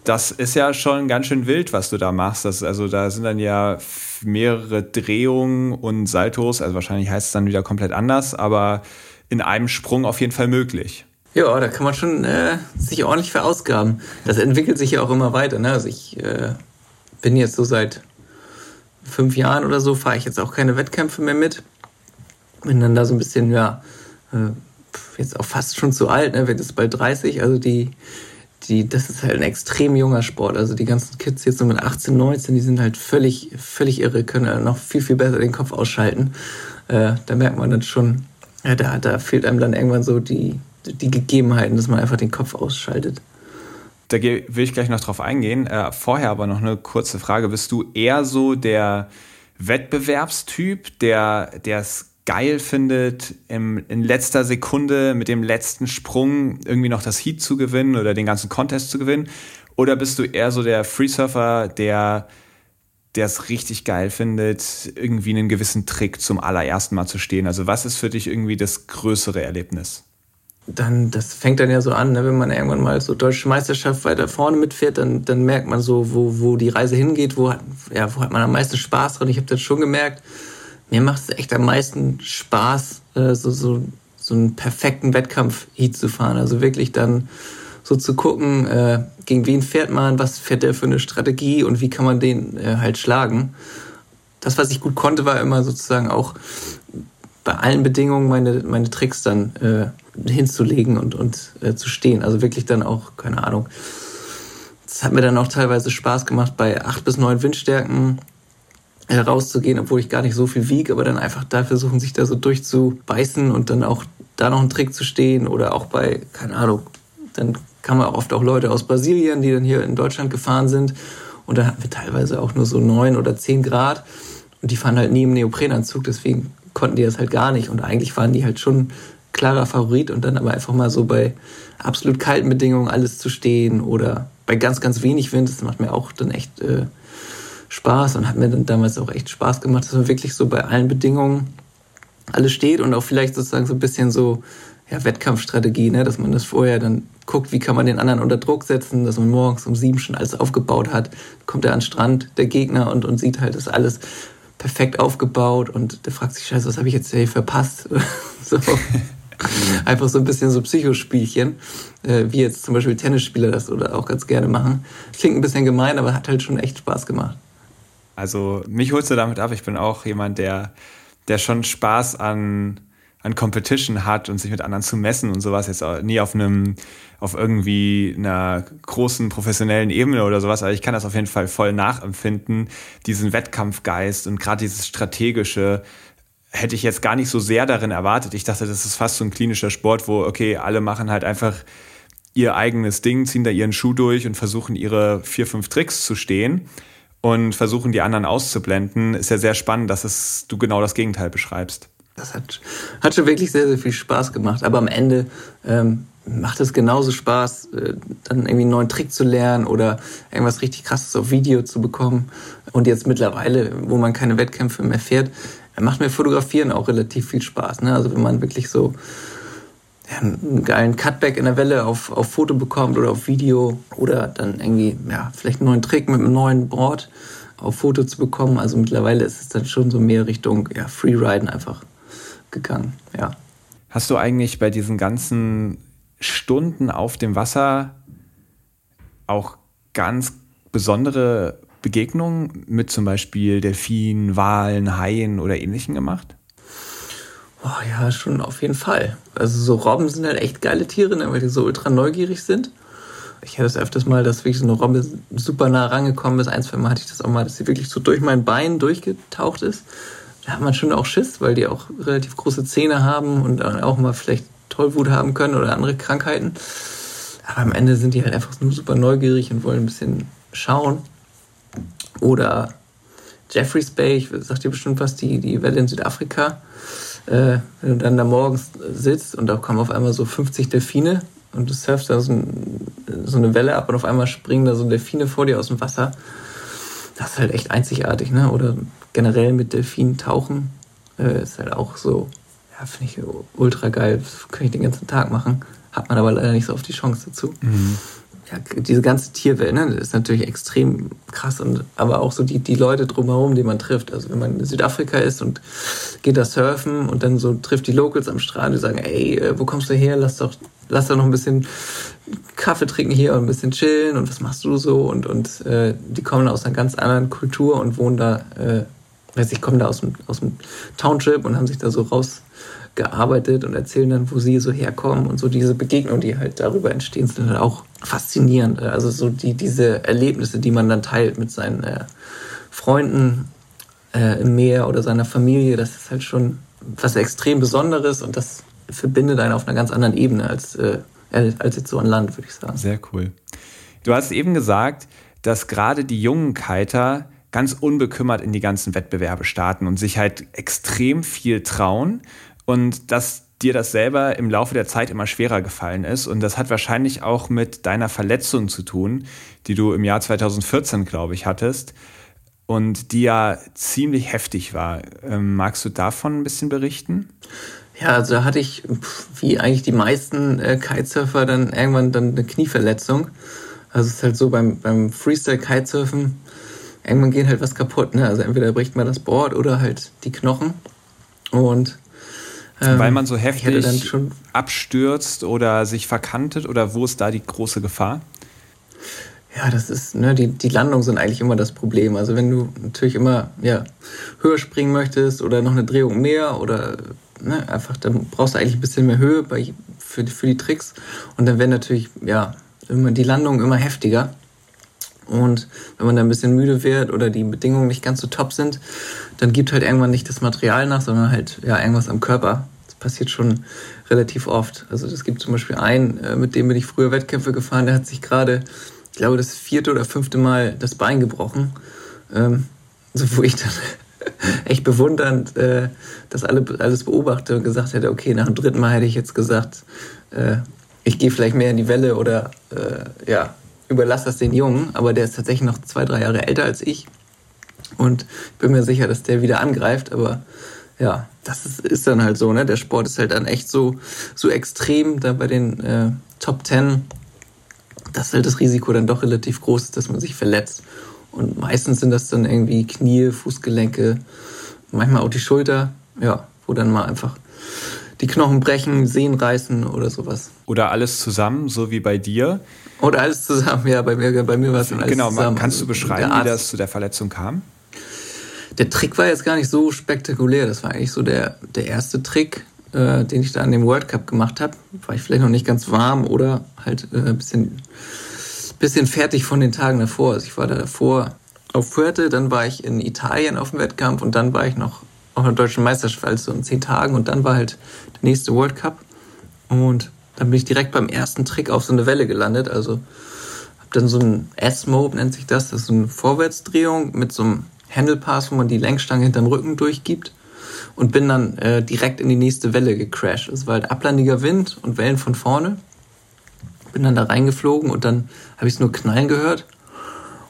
Das ist ja schon ganz schön wild, was du da machst. Das, also da sind dann ja mehrere Drehungen und Saltos. Also wahrscheinlich heißt es dann wieder komplett anders, aber in einem Sprung auf jeden Fall möglich. Ja, da kann man schon äh, sich ordentlich verausgaben. Das entwickelt sich ja auch immer weiter. Ne? Also ich äh, bin jetzt so seit fünf Jahren oder so, fahre ich jetzt auch keine Wettkämpfe mehr mit. Bin dann da so ein bisschen, ja, äh, jetzt auch fast schon zu alt, ne? wird jetzt bald 30, also die, die, das ist halt ein extrem junger Sport. Also die ganzen Kids jetzt so mit 18, 19, die sind halt völlig, völlig irre, können halt noch viel, viel besser den Kopf ausschalten. Äh, da merkt man dann schon, ja, da, da fehlt einem dann irgendwann so die, die Gegebenheiten, dass man einfach den Kopf ausschaltet. da will ich gleich noch drauf eingehen. Äh, vorher aber noch eine kurze Frage. Bist du eher so der Wettbewerbstyp, der es geil findet, im, in letzter Sekunde mit dem letzten Sprung irgendwie noch das Heat zu gewinnen oder den ganzen Contest zu gewinnen? Oder bist du eher so der Freesurfer, der der es richtig geil findet, irgendwie einen gewissen Trick zum allerersten Mal zu stehen? Also was ist für dich irgendwie das größere Erlebnis? Dann, das fängt dann ja so an, ne? wenn man irgendwann mal so deutsche Meisterschaft weiter vorne mitfährt, dann, dann merkt man so, wo, wo die Reise hingeht, wo, ja, wo hat man am meisten Spaß dran. Ich habe das schon gemerkt, mir macht es echt am meisten Spaß, äh, so, so, so einen perfekten Wettkampf-Heat zu fahren. Also wirklich dann so zu gucken, äh, gegen wen fährt man, was fährt der für eine Strategie und wie kann man den äh, halt schlagen. Das, was ich gut konnte, war immer sozusagen auch bei allen Bedingungen meine, meine Tricks dann äh, hinzulegen und, und äh, zu stehen. Also wirklich dann auch, keine Ahnung. Es hat mir dann auch teilweise Spaß gemacht, bei acht bis neun Windstärken rauszugehen, obwohl ich gar nicht so viel wiege, aber dann einfach da versuchen, sich da so durchzubeißen und dann auch da noch einen Trick zu stehen oder auch bei, keine Ahnung, dann kamen auch oft auch Leute aus Brasilien, die dann hier in Deutschland gefahren sind und da hatten wir teilweise auch nur so neun oder zehn Grad und die fahren halt nie im Neoprenanzug, deswegen konnten die das halt gar nicht und eigentlich waren die halt schon klarer Favorit und dann aber einfach mal so bei absolut kalten Bedingungen alles zu stehen oder bei ganz, ganz wenig Wind, das macht mir auch dann echt äh, Spaß und hat mir dann damals auch echt Spaß gemacht, dass man wirklich so bei allen Bedingungen alles steht und auch vielleicht sozusagen so ein bisschen so ja, Wettkampfstrategie, ne? dass man das vorher dann guckt, wie kann man den anderen unter Druck setzen, dass man morgens um sieben schon alles aufgebaut hat. Kommt er an den Strand, der Gegner, und, und sieht halt, das alles perfekt aufgebaut und der fragt sich, scheiße, was habe ich jetzt hier verpasst? so. Einfach so ein bisschen so Psychospielchen, äh, wie jetzt zum Beispiel Tennisspieler das oder auch ganz gerne machen. Klingt ein bisschen gemein, aber hat halt schon echt Spaß gemacht. Also mich holst du damit ab. Ich bin auch jemand, der, der schon Spaß an, an Competition hat und sich mit anderen zu messen und sowas. Jetzt nie auf einem, auf irgendwie einer großen professionellen Ebene oder sowas. Aber ich kann das auf jeden Fall voll nachempfinden. Diesen Wettkampfgeist und gerade dieses strategische, hätte ich jetzt gar nicht so sehr darin erwartet. Ich dachte, das ist fast so ein klinischer Sport, wo, okay, alle machen halt einfach ihr eigenes Ding, ziehen da ihren Schuh durch und versuchen ihre vier, fünf Tricks zu stehen und versuchen, die anderen auszublenden, ist ja sehr spannend, dass es, du genau das Gegenteil beschreibst. Das hat, hat schon wirklich sehr, sehr viel Spaß gemacht. Aber am Ende ähm, macht es genauso Spaß, äh, dann irgendwie einen neuen Trick zu lernen oder irgendwas richtig krasses auf Video zu bekommen. Und jetzt mittlerweile, wo man keine Wettkämpfe mehr fährt, macht mir Fotografieren auch relativ viel Spaß. Ne? Also wenn man wirklich so einen geilen Cutback in der Welle auf, auf Foto bekommt oder auf Video oder dann irgendwie, ja, vielleicht einen neuen Trick mit einem neuen Board auf Foto zu bekommen. Also mittlerweile ist es dann schon so mehr Richtung ja, Freeriden einfach gegangen, ja. Hast du eigentlich bei diesen ganzen Stunden auf dem Wasser auch ganz besondere Begegnungen mit zum Beispiel Delfinen, Walen, Haien oder ähnlichen gemacht? Oh, ja, schon auf jeden Fall. Also so Robben sind halt echt geile Tiere, ne, weil die so ultra neugierig sind. Ich hatte es öfters mal, dass wirklich so eine Robbe super nah rangekommen ist. Ein, zwei Mal hatte ich das auch mal, dass sie wirklich so durch mein Bein durchgetaucht ist. Da hat man schon auch Schiss, weil die auch relativ große Zähne haben und auch mal vielleicht Tollwut haben können oder andere Krankheiten. Aber am Ende sind die halt einfach nur super neugierig und wollen ein bisschen schauen. Oder Jeffreys Bay, ich sag dir bestimmt was, die, die Welle in Südafrika äh, wenn du dann da morgens sitzt und da kommen auf einmal so 50 Delfine und du surfst da so, ein, so, eine Welle ab und auf einmal springen da so Delfine vor dir aus dem Wasser. Das ist halt echt einzigartig, ne? Oder generell mit Delfinen tauchen äh, ist halt auch so, ja, finde ich ultra geil. Das kann ich den ganzen Tag machen. Hat man aber leider nicht so oft die Chance dazu. Mhm diese ganze Tierwelt, ne, ist natürlich extrem krass und aber auch so die, die Leute drumherum, die man trifft. Also wenn man in Südafrika ist und geht da surfen und dann so trifft die Locals am Strand, die sagen, ey, äh, wo kommst du her? Lass doch, lass doch noch ein bisschen Kaffee trinken hier und ein bisschen chillen und was machst du so? Und, und äh, die kommen aus einer ganz anderen Kultur und wohnen da, äh, weiß ich, kommen da aus dem, aus dem Township und haben sich da so raus gearbeitet und erzählen dann, wo sie so herkommen und so diese Begegnungen, die halt darüber entstehen, sind halt auch faszinierend. Also so die, diese Erlebnisse, die man dann teilt mit seinen äh, Freunden äh, im Meer oder seiner Familie, das ist halt schon was extrem Besonderes und das verbindet einen auf einer ganz anderen Ebene als, äh, als jetzt so an Land, würde ich sagen. Sehr cool. Du hast eben gesagt, dass gerade die jungen Kiter ganz unbekümmert in die ganzen Wettbewerbe starten und sich halt extrem viel trauen und dass dir das selber im Laufe der Zeit immer schwerer gefallen ist. Und das hat wahrscheinlich auch mit deiner Verletzung zu tun, die du im Jahr 2014, glaube ich, hattest und die ja ziemlich heftig war. Ähm, magst du davon ein bisschen berichten? Ja, also da hatte ich, wie eigentlich die meisten äh, Kitesurfer, dann irgendwann dann eine Knieverletzung. Also es ist halt so beim, beim Freestyle-Kitesurfen, irgendwann geht halt was kaputt. Ne? Also entweder bricht man das Board oder halt die Knochen. Und Weil man so heftig abstürzt oder sich verkantet oder wo ist da die große Gefahr? Ja, das ist, ne, die, die Landungen sind eigentlich immer das Problem. Also wenn du natürlich immer ja, höher springen möchtest oder noch eine Drehung mehr oder ne, einfach, dann brauchst du eigentlich ein bisschen mehr Höhe bei, für, für die Tricks. Und dann werden natürlich, ja, immer die Landungen immer heftiger. Und wenn man dann ein bisschen müde wird oder die Bedingungen nicht ganz so top sind, dann gibt halt irgendwann nicht das Material nach, sondern halt ja irgendwas am Körper. Passiert schon relativ oft. Also es gibt zum Beispiel einen, äh, mit dem bin ich früher Wettkämpfe gefahren, der hat sich gerade, ich glaube, das vierte oder fünfte Mal das Bein gebrochen. Ähm, so wo ich dann echt bewundernd äh, das alle, alles beobachte und gesagt hätte, okay, nach dem dritten Mal hätte ich jetzt gesagt, äh, ich gehe vielleicht mehr in die Welle oder äh, ja, überlasse das den Jungen, aber der ist tatsächlich noch zwei, drei Jahre älter als ich. Und ich bin mir sicher, dass der wieder angreift, aber ja, das ist, ist dann halt so, ne? Der Sport ist halt dann echt so, so extrem da bei den äh, Top Ten, dass halt das Risiko dann doch relativ groß ist, dass man sich verletzt. Und meistens sind das dann irgendwie Knie, Fußgelenke, manchmal auch die Schulter, ja, wo dann mal einfach die Knochen brechen, Sehnen reißen oder sowas. Oder alles zusammen, so wie bei dir. Oder alles zusammen, ja, bei mir, bei mir war es dann alles genau, zusammen. Genau, kannst du beschreiben, wie das zu der Verletzung kam? Der Trick war jetzt gar nicht so spektakulär. Das war eigentlich so der, der erste Trick, äh, den ich da an dem World Cup gemacht habe. War ich vielleicht noch nicht ganz warm oder halt äh, ein bisschen, bisschen fertig von den Tagen davor. Also ich war da davor auf Fuerte, dann war ich in Italien auf dem Wettkampf und dann war ich noch auf einer deutschen Meisterschaft, also in zehn Tagen und dann war halt der nächste World Cup und dann bin ich direkt beim ersten Trick auf so eine Welle gelandet, also habe dann so ein S-Mobe nennt sich das, das ist so eine Vorwärtsdrehung mit so einem Handlepass, wo man die Lenkstange hinterm Rücken durchgibt und bin dann äh, direkt in die nächste Welle gecrashed. Es war halt ablandiger Wind und Wellen von vorne. Bin dann da reingeflogen und dann habe ich es nur knallen gehört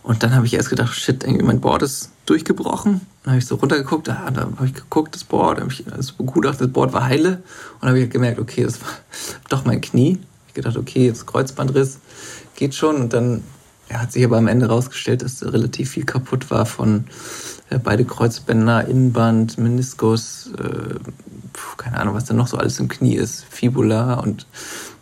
und dann habe ich erst gedacht, shit, irgendwie mein Board ist durchgebrochen. Dann habe ich so runtergeguckt, da, da habe ich geguckt, das Board, habe ich also begutachtet, das Board war heile. Und habe ich gemerkt, okay, das war doch mein Knie. Ich gedacht, okay, jetzt Kreuzbandriss, geht schon. Und dann ja, hat sich aber am Ende rausgestellt, dass relativ viel kaputt war von äh, beide Kreuzbänder, Innenband, Meniskus, äh, keine Ahnung, was da noch so alles im Knie ist, Fibula und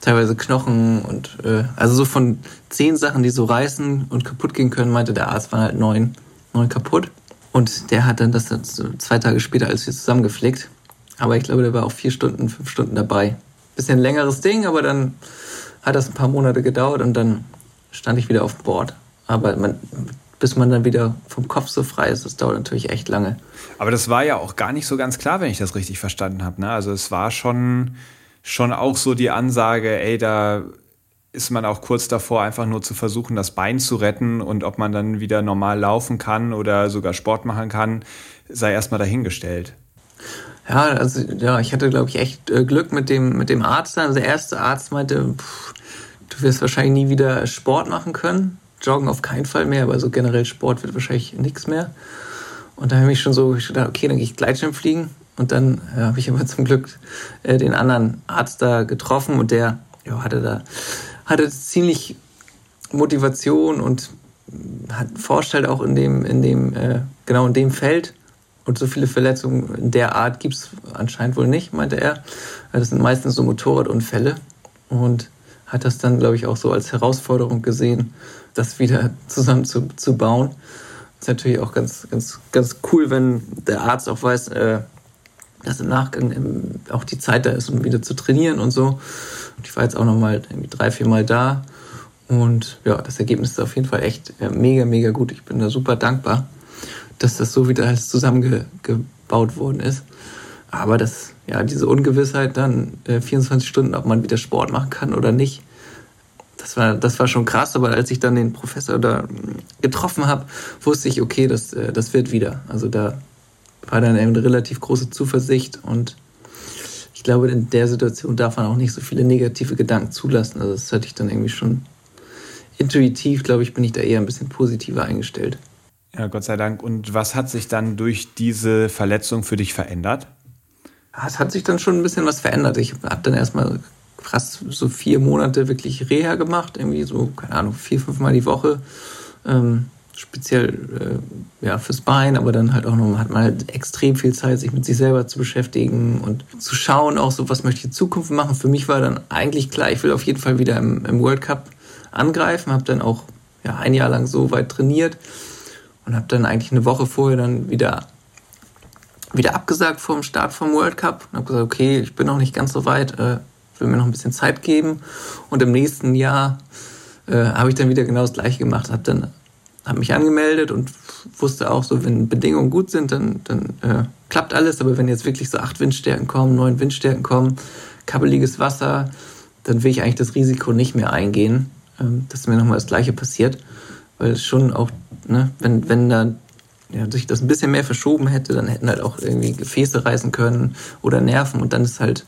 teilweise Knochen und äh, also so von zehn Sachen, die so reißen und kaputt gehen können, meinte der Arzt, waren halt neun, neun kaputt. Und der hat dann das zwei Tage später alles wieder zusammengepflegt. Aber ich glaube, der war auch vier Stunden, fünf Stunden dabei. Bisschen längeres Ding, aber dann hat das ein paar Monate gedauert und dann stand ich wieder auf dem Board. Aber man, bis man dann wieder vom Kopf so frei ist, das dauert natürlich echt lange. Aber das war ja auch gar nicht so ganz klar, wenn ich das richtig verstanden habe. Ne? Also es war schon schon auch so die Ansage, ey, da ist man auch kurz davor, einfach nur zu versuchen, das Bein zu retten und ob man dann wieder normal laufen kann oder sogar Sport machen kann, sei erstmal dahingestellt. Ja, also ja, ich hatte, glaube ich, echt äh, Glück mit dem, mit dem Arzt. Also der erste Arzt meinte, pff, du wirst wahrscheinlich nie wieder Sport machen können. Joggen auf keinen Fall mehr, aber so generell Sport wird wahrscheinlich nichts mehr. Und da habe ich schon so gedacht, okay, dann gehe ich Gleitschirm fliegen. Und dann äh, habe ich aber zum Glück äh, den anderen Arzt da getroffen und der ja, hatte da hatte ziemlich Motivation und hat forscht halt auch in dem, in dem, äh, genau in dem Feld. Und so viele Verletzungen in der Art gibt es anscheinend wohl nicht, meinte er. Das sind meistens so Motorradunfälle. Und hat das dann, glaube ich, auch so als Herausforderung gesehen, das wieder zusammen zu, zu bauen. ist natürlich auch ganz, ganz, ganz cool, wenn der Arzt auch weiß, äh, dass im Nachgang auch die Zeit da ist, um wieder zu trainieren und so. Und ich war jetzt auch noch mal irgendwie drei, vier Mal da. Und ja, das Ergebnis ist auf jeden Fall echt mega, mega gut. Ich bin da super dankbar, dass das so wieder alles zusammengebaut worden ist. Aber das, ja, diese Ungewissheit dann, äh, 24 Stunden, ob man wieder Sport machen kann oder nicht, das war, das war schon krass, aber als ich dann den Professor da getroffen habe, wusste ich, okay, das, äh, das wird wieder. Also da war dann eine relativ große Zuversicht und ich glaube, in der Situation darf man auch nicht so viele negative Gedanken zulassen. Also das hatte ich dann irgendwie schon intuitiv, glaube ich, bin ich da eher ein bisschen positiver eingestellt. Ja, Gott sei Dank. Und was hat sich dann durch diese Verletzung für dich verändert? Es hat sich dann schon ein bisschen was verändert. Ich habe dann erstmal fast so vier Monate wirklich Reha gemacht, irgendwie so, keine Ahnung, vier, fünf Mal die Woche. Ähm, speziell äh, ja, fürs Bein, aber dann halt auch noch hat man halt extrem viel Zeit, sich mit sich selber zu beschäftigen und zu schauen, auch so, was möchte ich in Zukunft machen. Für mich war dann eigentlich klar, ich will auf jeden Fall wieder im, im World Cup angreifen, habe dann auch ja, ein Jahr lang so weit trainiert und habe dann eigentlich eine Woche vorher dann wieder wieder abgesagt vor dem Start vom World Cup und habe gesagt, okay, ich bin noch nicht ganz so weit, äh, will mir noch ein bisschen Zeit geben und im nächsten Jahr äh, habe ich dann wieder genau das gleiche gemacht, habe dann habe mich angemeldet und wusste auch so, wenn Bedingungen gut sind, dann, dann äh, klappt alles. Aber wenn jetzt wirklich so acht Windstärken kommen, neun Windstärken kommen, kabbeliges Wasser, dann will ich eigentlich das Risiko nicht mehr eingehen, ähm, dass mir nochmal das Gleiche passiert. Weil es schon auch, ne, wenn, wenn da ja, sich das ein bisschen mehr verschoben hätte, dann hätten halt auch irgendwie Gefäße reißen können oder Nerven und dann ist halt,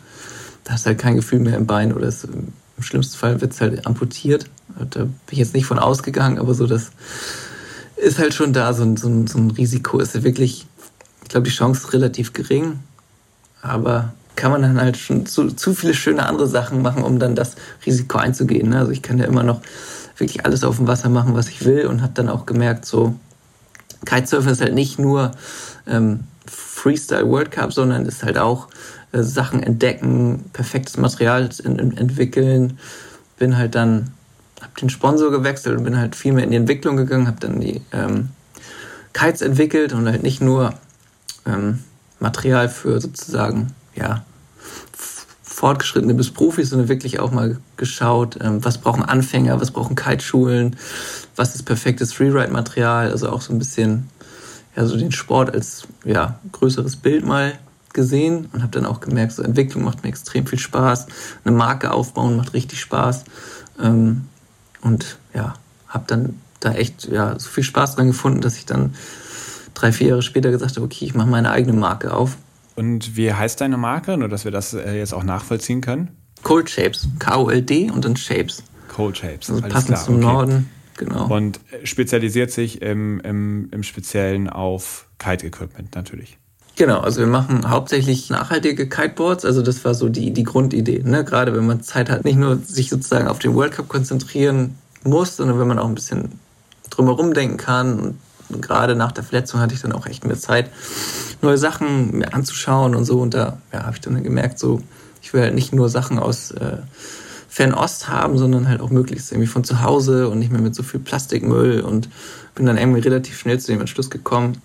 da ist halt kein Gefühl mehr im Bein oder es, im schlimmsten Fall wird es halt amputiert. Da bin ich jetzt nicht von ausgegangen, aber so das ist halt schon da, so ein, so ein, so ein Risiko ist ja wirklich, ich glaube, die Chance ist relativ gering, aber kann man dann halt schon zu, zu viele schöne andere Sachen machen, um dann das Risiko einzugehen. Ne? Also ich kann ja immer noch wirklich alles auf dem Wasser machen, was ich will und habe dann auch gemerkt, so Kitesurfen ist halt nicht nur ähm, Freestyle World Cup, sondern ist halt auch äh, Sachen entdecken, perfektes Material in, in, entwickeln. Bin halt dann habe den Sponsor gewechselt und bin halt viel mehr in die Entwicklung gegangen, habe dann die ähm, Kites entwickelt und halt nicht nur ähm, Material für sozusagen, ja, Fortgeschrittene bis Profis, sondern wirklich auch mal geschaut, ähm, was brauchen Anfänger, was brauchen Kiteschulen, was ist perfektes Freeride-Material, also auch so ein bisschen ja, so den Sport als ja, größeres Bild mal gesehen und habe dann auch gemerkt, so Entwicklung macht mir extrem viel Spaß, eine Marke aufbauen macht richtig Spaß. Ähm, und ja, habe dann da echt ja, so viel Spaß dran gefunden, dass ich dann drei, vier Jahre später gesagt habe, okay, ich mache meine eigene Marke auf. Und wie heißt deine Marke, nur dass wir das äh, jetzt auch nachvollziehen können? Cold Shapes, K-O-L-D und dann Shapes. Cold Shapes, also passend klar. zum okay. Norden, genau. Und spezialisiert sich im, im, im Speziellen auf Kite-Equipment natürlich. Genau, also wir machen hauptsächlich nachhaltige Kiteboards. Also das war so die, die Grundidee. Ne? Gerade wenn man Zeit hat, nicht nur sich sozusagen auf den World Cup konzentrieren muss, sondern wenn man auch ein bisschen drumherum denken kann. Und gerade nach der Verletzung hatte ich dann auch echt mehr Zeit, neue Sachen mir anzuschauen und so. Und da ja, habe ich dann gemerkt, so ich will halt nicht nur Sachen aus äh, Fernost haben, sondern halt auch möglichst irgendwie von zu Hause und nicht mehr mit so viel Plastikmüll. Und bin dann irgendwie relativ schnell zu dem Entschluss gekommen,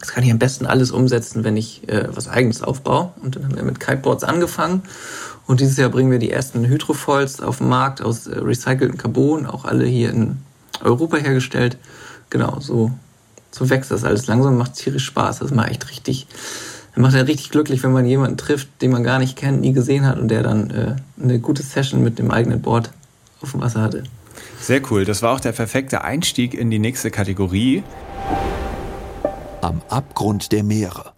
das kann ich am besten alles umsetzen, wenn ich äh, was Eigenes aufbaue. Und dann haben wir mit Kiteboards angefangen. Und dieses Jahr bringen wir die ersten Hydrofoils auf den Markt aus äh, recyceltem Carbon, auch alle hier in Europa hergestellt. Genau, so, so wächst das alles langsam, macht tierisch Spaß. Das macht echt richtig, macht ja richtig glücklich, wenn man jemanden trifft, den man gar nicht kennt, nie gesehen hat und der dann äh, eine gute Session mit dem eigenen Board auf dem Wasser hatte. Sehr cool. Das war auch der perfekte Einstieg in die nächste Kategorie am Abgrund der Meere.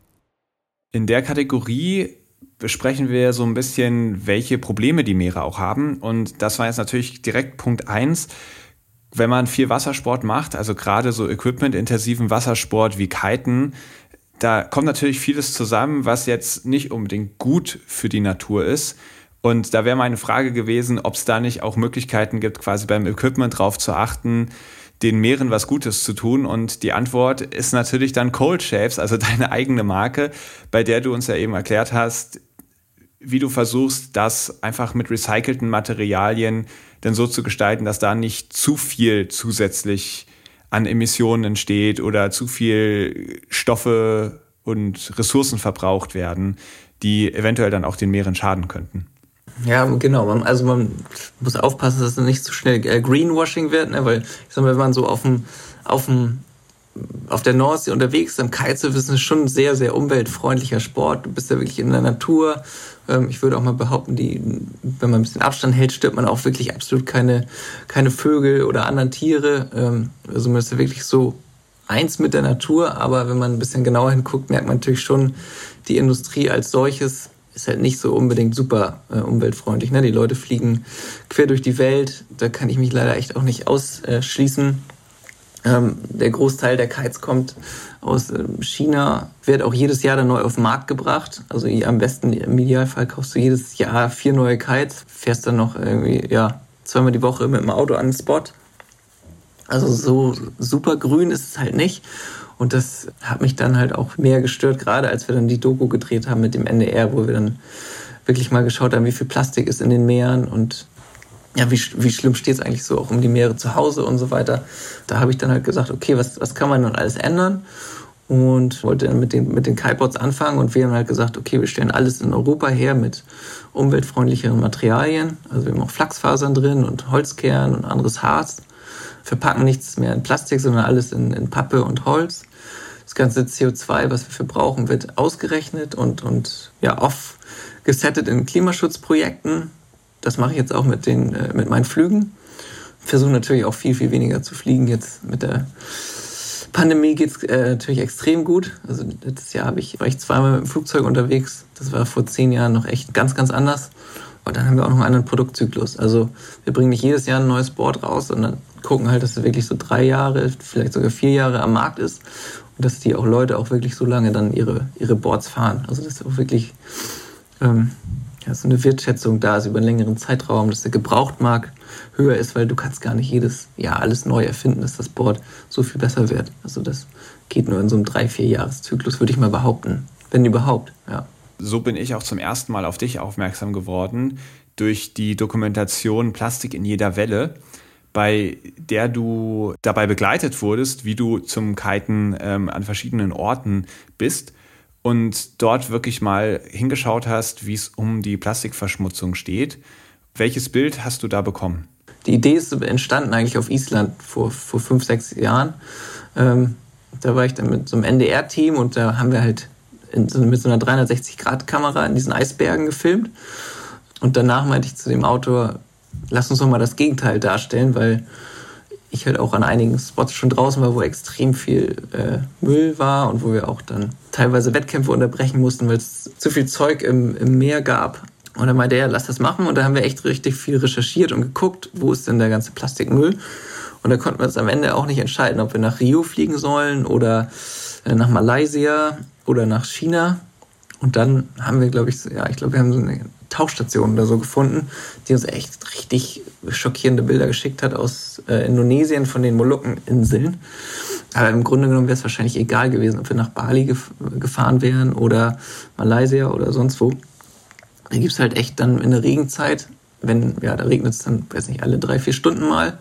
In der Kategorie besprechen wir so ein bisschen, welche Probleme die Meere auch haben. Und das war jetzt natürlich direkt Punkt eins. Wenn man viel Wassersport macht, also gerade so equipmentintensiven Wassersport wie Kiten, da kommt natürlich vieles zusammen, was jetzt nicht unbedingt gut für die Natur ist. Und da wäre meine Frage gewesen, ob es da nicht auch Möglichkeiten gibt, quasi beim Equipment drauf zu achten, den Meeren was Gutes zu tun? Und die Antwort ist natürlich dann Cold Shapes, also deine eigene Marke, bei der du uns ja eben erklärt hast, wie du versuchst, das einfach mit recycelten Materialien dann so zu gestalten, dass da nicht zu viel zusätzlich an Emissionen entsteht oder zu viel Stoffe und Ressourcen verbraucht werden, die eventuell dann auch den Meeren schaden könnten. Ja, genau. Also man muss aufpassen, dass es nicht zu schnell äh, Greenwashing wird, ne? weil ich sag mal, wenn man so auf dem, auf dem auf der Nordsee unterwegs, am Kitesurfen ist schon ein sehr, sehr umweltfreundlicher Sport. Du bist ja wirklich in der Natur. Ähm, ich würde auch mal behaupten, die, wenn man ein bisschen Abstand hält, stirbt man auch wirklich absolut keine, keine Vögel oder anderen Tiere. Ähm, also man ist ja wirklich so eins mit der Natur, aber wenn man ein bisschen genauer hinguckt, merkt man natürlich schon, die Industrie als solches ist halt nicht so unbedingt super äh, umweltfreundlich. Ne? Die Leute fliegen quer durch die Welt, da kann ich mich leider echt auch nicht ausschließen. Ähm, der Großteil der Kites kommt aus äh, China, wird auch jedes Jahr dann neu auf den Markt gebracht. Also am besten im Idealfall kaufst du jedes Jahr vier neue Kites, fährst dann noch irgendwie, ja, zweimal die Woche mit dem Auto an den Spot. Also so super grün ist es halt nicht. Und das hat mich dann halt auch mehr gestört, gerade als wir dann die Doku gedreht haben mit dem NDR, wo wir dann wirklich mal geschaut haben, wie viel Plastik ist in den Meeren und ja, wie, wie schlimm steht es eigentlich so auch um die Meere zu Hause und so weiter. Da habe ich dann halt gesagt, okay, was, was kann man dann alles ändern? Und wollte dann mit den, mit den Kiteboards anfangen und wir haben halt gesagt, okay, wir stellen alles in Europa her mit umweltfreundlicheren Materialien. Also wir haben auch Flachsfasern drin und Holzkern und anderes Harz. Verpacken nichts mehr in Plastik, sondern alles in, in Pappe und Holz. Das ganze CO2, was wir verbrauchen, wird ausgerechnet und, und ja, off gesettet in Klimaschutzprojekten. Das mache ich jetzt auch mit, den, äh, mit meinen Flügen. Versuche natürlich auch viel, viel weniger zu fliegen. Jetzt mit der Pandemie geht es äh, natürlich extrem gut. Also letztes Jahr ich, war ich zweimal mit dem Flugzeug unterwegs. Das war vor zehn Jahren noch echt ganz, ganz anders. Aber dann haben wir auch noch einen anderen Produktzyklus. Also wir bringen nicht jedes Jahr ein neues Board raus, sondern gucken halt, dass es wirklich so drei Jahre, vielleicht sogar vier Jahre am Markt ist und dass die auch Leute auch wirklich so lange dann ihre, ihre Boards fahren. Also dass auch wirklich ähm, ja, eine Wertschätzung da ist über einen längeren Zeitraum, dass der Gebrauchtmarkt höher ist, weil du kannst gar nicht jedes Jahr alles neu erfinden, dass das Board so viel besser wird. Also das geht nur in so einem drei, vier Jahreszyklus, würde ich mal behaupten. Wenn überhaupt, ja. So bin ich auch zum ersten Mal auf dich aufmerksam geworden durch die Dokumentation Plastik in jeder Welle bei der du dabei begleitet wurdest, wie du zum Kiten ähm, an verschiedenen Orten bist und dort wirklich mal hingeschaut hast, wie es um die Plastikverschmutzung steht. Welches Bild hast du da bekommen? Die Idee ist entstanden eigentlich auf Island vor, vor fünf, sechs Jahren. Ähm, da war ich dann mit so einem NDR-Team und da haben wir halt so, mit so einer 360-Grad-Kamera in diesen Eisbergen gefilmt. Und danach meinte ich zu dem Autor, lass uns doch mal das Gegenteil darstellen, weil ich halt auch an einigen Spots schon draußen war, wo extrem viel äh, Müll war und wo wir auch dann teilweise Wettkämpfe unterbrechen mussten, weil es zu viel Zeug im, im Meer gab. Und dann meinte er, lass das machen. Und da haben wir echt richtig viel recherchiert und geguckt, wo ist denn der ganze Plastikmüll. Und da konnten wir uns am Ende auch nicht entscheiden, ob wir nach Rio fliegen sollen oder äh, nach Malaysia oder nach China. Und dann haben wir, glaube ich, ja, ich glaube, wir haben so eine Tauchstation oder so gefunden, die uns echt richtig schockierende Bilder geschickt hat aus äh, Indonesien von den Molukkeninseln. Aber im Grunde genommen wäre es wahrscheinlich egal gewesen, ob wir nach Bali gef gefahren wären oder Malaysia oder sonst wo. Da gibt es halt echt dann in der Regenzeit, wenn, ja, da regnet es dann, weiß nicht, alle drei, vier Stunden mal.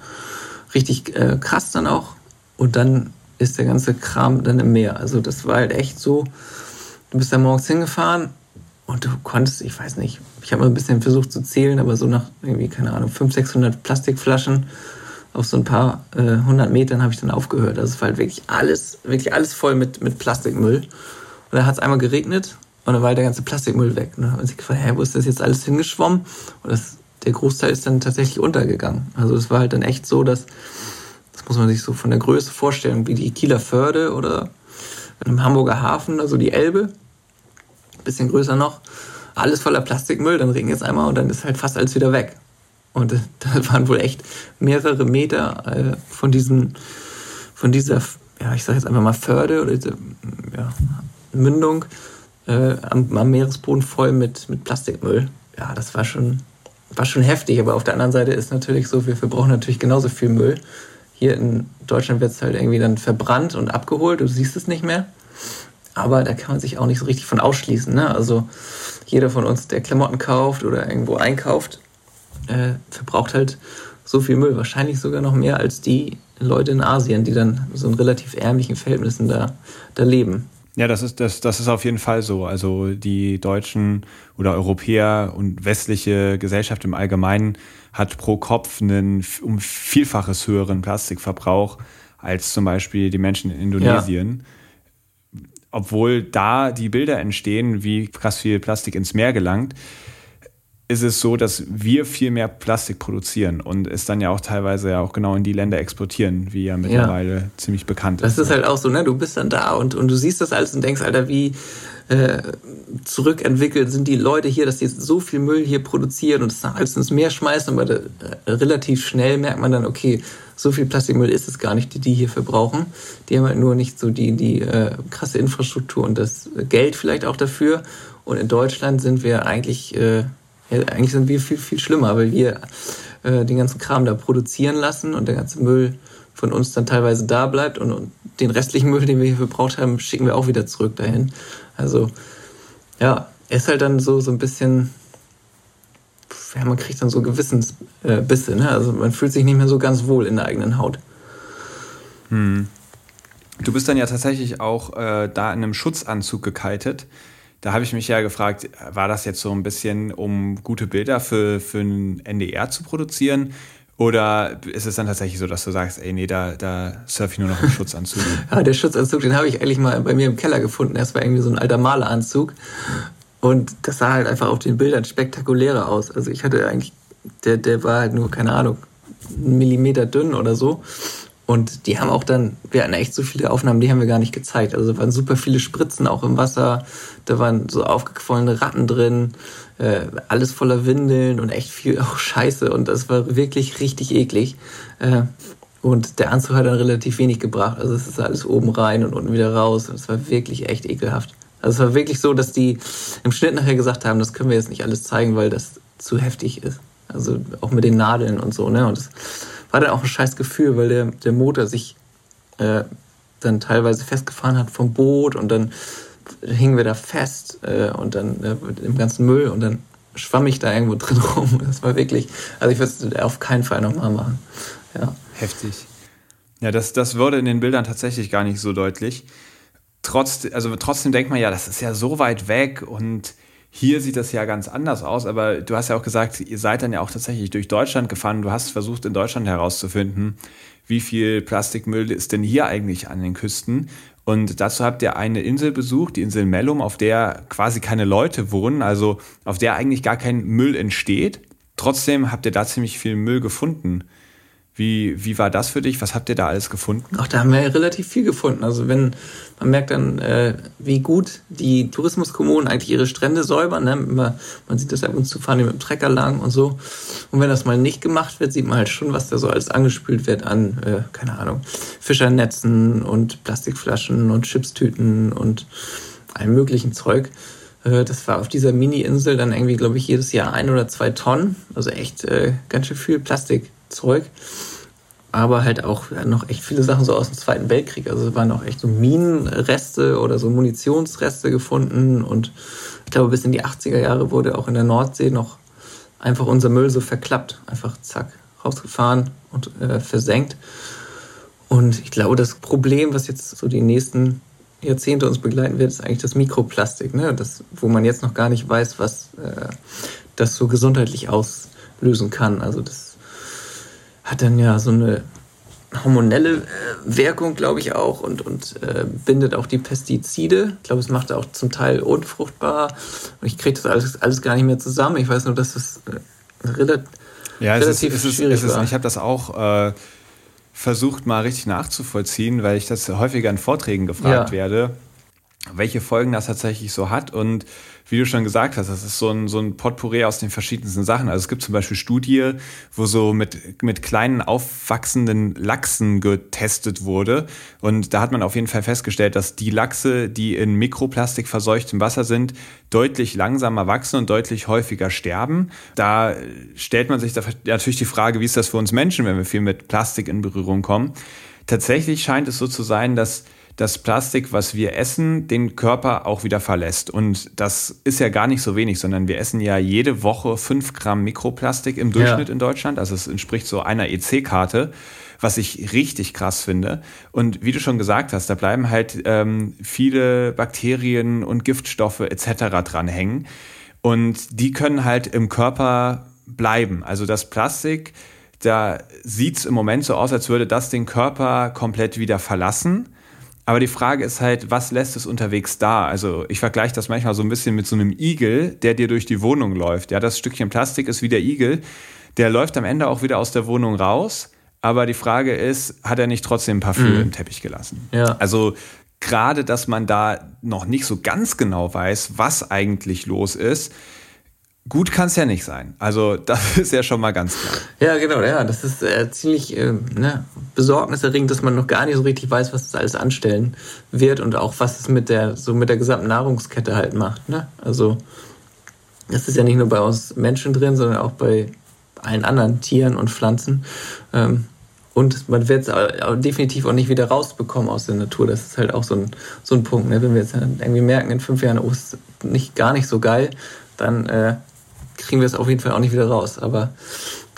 Richtig äh, krass dann auch. Und dann ist der ganze Kram dann im Meer. Also das war halt echt so, du bist da morgens hingefahren und du konntest, ich weiß nicht, ich habe mal ein bisschen versucht zu zählen, aber so nach irgendwie, keine Ahnung, 500, 600 Plastikflaschen auf so ein paar äh, hundert Metern habe ich dann aufgehört. Also es war halt wirklich alles, wirklich alles voll mit, mit Plastikmüll. Und da hat es einmal geregnet und dann war halt der ganze Plastikmüll weg. Und dann hat man sich gefragt, hä, wo ist das jetzt alles hingeschwommen? Und das, der Großteil ist dann tatsächlich untergegangen. Also es war halt dann echt so, dass, das muss man sich so von der Größe vorstellen, wie die Kieler Förde oder im Hamburger Hafen, also die Elbe, bisschen größer noch alles voller Plastikmüll, dann regnet es einmal und dann ist halt fast alles wieder weg. Und da waren wohl echt mehrere Meter äh, von diesen, von dieser, ja, ich sage jetzt einfach mal Förde oder diese ja, Mündung äh, am, am, Meeresboden voll mit, mit Plastikmüll. Ja, das war schon, war schon heftig. Aber auf der anderen Seite ist natürlich so, wir verbrauchen natürlich genauso viel Müll. Hier in Deutschland wird es halt irgendwie dann verbrannt und abgeholt. Du siehst es nicht mehr. Aber da kann man sich auch nicht so richtig von ausschließen. Ne? Also jeder von uns, der Klamotten kauft oder irgendwo einkauft, äh, verbraucht halt so viel Müll. Wahrscheinlich sogar noch mehr als die Leute in Asien, die dann so in relativ ärmlichen Verhältnissen da, da leben. Ja, das ist, das, das ist auf jeden Fall so. Also die Deutschen oder Europäer und westliche Gesellschaft im Allgemeinen hat pro Kopf einen um Vielfaches höheren Plastikverbrauch als zum Beispiel die Menschen in Indonesien. Ja. Obwohl da die Bilder entstehen, wie krass viel Plastik ins Meer gelangt, ist es so, dass wir viel mehr Plastik produzieren und es dann ja auch teilweise ja auch genau in die Länder exportieren, wie ja mittlerweile ja. ziemlich bekannt ist. Das ist halt auch so, ne? Du bist dann da und, und du siehst das alles und denkst, Alter, wie äh, zurückentwickelt sind die Leute hier, dass die so viel Müll hier produzieren und es alles ins Meer schmeißen, aber da, äh, relativ schnell merkt man dann, okay, so viel Plastikmüll ist es gar nicht, die die hier verbrauchen. Die haben halt nur nicht so die, die äh, krasse Infrastruktur und das Geld vielleicht auch dafür. Und in Deutschland sind wir eigentlich äh, ja, eigentlich sind wir viel, viel schlimmer, weil wir äh, den ganzen Kram da produzieren lassen und der ganze Müll von uns dann teilweise da bleibt und, und den restlichen Müll, den wir hier verbraucht haben, schicken wir auch wieder zurück dahin. Also ja, ist halt dann so, so ein bisschen, ja, man kriegt dann so Gewissensbisse, äh, ne? Also man fühlt sich nicht mehr so ganz wohl in der eigenen Haut. Hm. Du bist dann ja tatsächlich auch äh, da in einem Schutzanzug gekitet da habe ich mich ja gefragt, war das jetzt so ein bisschen, um gute Bilder für, für ein NDR zu produzieren? Oder ist es dann tatsächlich so, dass du sagst, ey, nee, da, da surfe ich nur noch im Schutzanzug? ja, der Schutzanzug, den habe ich eigentlich mal bei mir im Keller gefunden. Das war irgendwie so ein alter Maleranzug. Und das sah halt einfach auf den Bildern spektakulärer aus. Also ich hatte eigentlich, der, der war halt nur, keine Ahnung, einen Millimeter dünn oder so. Und die haben auch dann, wir hatten echt so viele Aufnahmen, die haben wir gar nicht gezeigt. Also da waren super viele Spritzen auch im Wasser, da waren so aufgequollene Ratten drin, äh, alles voller Windeln und echt viel auch Scheiße. Und das war wirklich richtig eklig. Äh, und der Anzug hat dann relativ wenig gebracht. Also es ist alles oben rein und unten wieder raus. Es war wirklich echt ekelhaft. Also es war wirklich so, dass die im Schnitt nachher gesagt haben, das können wir jetzt nicht alles zeigen, weil das zu heftig ist. Also auch mit den Nadeln und so, ne? Und das, war dann auch ein scheiß Gefühl, weil der, der Motor sich äh, dann teilweise festgefahren hat vom Boot und dann hingen wir da fest äh, und dann äh, im ganzen Müll und dann schwamm ich da irgendwo drin rum. Das war wirklich, also ich würde es auf keinen Fall nochmal machen. Ja. Heftig. Ja, das, das wurde in den Bildern tatsächlich gar nicht so deutlich. Trotz, also trotzdem denkt man ja, das ist ja so weit weg und hier sieht das ja ganz anders aus, aber du hast ja auch gesagt, ihr seid dann ja auch tatsächlich durch Deutschland gefahren. Du hast versucht, in Deutschland herauszufinden, wie viel Plastikmüll ist denn hier eigentlich an den Küsten. Und dazu habt ihr eine Insel besucht, die Insel Mellum, auf der quasi keine Leute wohnen, also auf der eigentlich gar kein Müll entsteht. Trotzdem habt ihr da ziemlich viel Müll gefunden. Wie, wie war das für dich? Was habt ihr da alles gefunden? Ach, da haben wir relativ viel gefunden. Also wenn man merkt dann, äh, wie gut die Tourismuskommunen eigentlich ihre Strände säubern. Ne? Man, man sieht das ab und zu fahren die mit dem Trecker lang und so. Und wenn das mal nicht gemacht wird, sieht man halt schon, was da so alles angespült wird an, äh, keine Ahnung, Fischernetzen und Plastikflaschen und Chipstüten und allem möglichen Zeug. Äh, das war auf dieser Mini-Insel dann irgendwie, glaube ich, jedes Jahr ein oder zwei Tonnen. Also echt äh, ganz schön viel Plastikzeug aber halt auch noch echt viele Sachen so aus dem Zweiten Weltkrieg. Also es waren auch echt so Minenreste oder so Munitionsreste gefunden und ich glaube bis in die 80er Jahre wurde auch in der Nordsee noch einfach unser Müll so verklappt, einfach zack rausgefahren und äh, versenkt. Und ich glaube, das Problem, was jetzt so die nächsten Jahrzehnte uns begleiten wird, ist eigentlich das Mikroplastik, ne? das, wo man jetzt noch gar nicht weiß, was äh, das so gesundheitlich auslösen kann. Also das hat dann ja so eine hormonelle äh, Wirkung, glaube ich auch, und, und äh, bindet auch die Pestizide. Ich glaube, es macht auch zum Teil unfruchtbar. Und ich kriege das alles, alles gar nicht mehr zusammen. Ich weiß nur, dass das äh, relativ, ja, es relativ ist, es schwierig ist, es ist, Ich habe das auch äh, versucht, mal richtig nachzuvollziehen, weil ich das häufiger in Vorträgen gefragt ja. werde, welche Folgen das tatsächlich so hat. Und wie du schon gesagt hast, das ist so ein, so ein Potpourri aus den verschiedensten Sachen. Also es gibt zum Beispiel Studie, wo so mit, mit kleinen aufwachsenden Lachsen getestet wurde. Und da hat man auf jeden Fall festgestellt, dass die Lachse, die in Mikroplastik verseuchtem Wasser sind, deutlich langsamer wachsen und deutlich häufiger sterben. Da stellt man sich natürlich die Frage, wie ist das für uns Menschen, wenn wir viel mit Plastik in Berührung kommen. Tatsächlich scheint es so zu sein, dass das Plastik, was wir essen, den Körper auch wieder verlässt. Und das ist ja gar nicht so wenig, sondern wir essen ja jede Woche fünf Gramm Mikroplastik im Durchschnitt ja. in Deutschland. Also es entspricht so einer EC-Karte was ich richtig krass finde. Und wie du schon gesagt hast, da bleiben halt ähm, viele Bakterien und Giftstoffe etc. dran hängen. Und die können halt im Körper bleiben. Also das Plastik da sieht es im Moment so aus, als würde das den Körper komplett wieder verlassen. Aber die Frage ist halt, was lässt es unterwegs da? Also ich vergleiche das manchmal so ein bisschen mit so einem Igel, der dir durch die Wohnung läuft. Ja, das Stückchen Plastik ist wie der Igel. Der läuft am Ende auch wieder aus der Wohnung raus. Aber die Frage ist, hat er nicht trotzdem ein paar Fühle mhm. im Teppich gelassen? Ja. Also gerade, dass man da noch nicht so ganz genau weiß, was eigentlich los ist, Gut kann es ja nicht sein. Also das ist ja schon mal ganz klar. Ja, genau. Ja, das ist äh, ziemlich äh, ne, besorgniserregend, dass man noch gar nicht so richtig weiß, was das alles anstellen wird und auch was es mit der so mit der gesamten Nahrungskette halt macht. Ne? Also das ist ja nicht nur bei uns Menschen drin, sondern auch bei allen anderen Tieren und Pflanzen. Ähm, und man wird es definitiv auch nicht wieder rausbekommen aus der Natur. Das ist halt auch so ein, so ein Punkt. Ne? Wenn wir jetzt irgendwie merken, in fünf Jahren, oh, ist nicht, gar nicht so geil, dann äh, kriegen wir es auf jeden Fall auch nicht wieder raus. Aber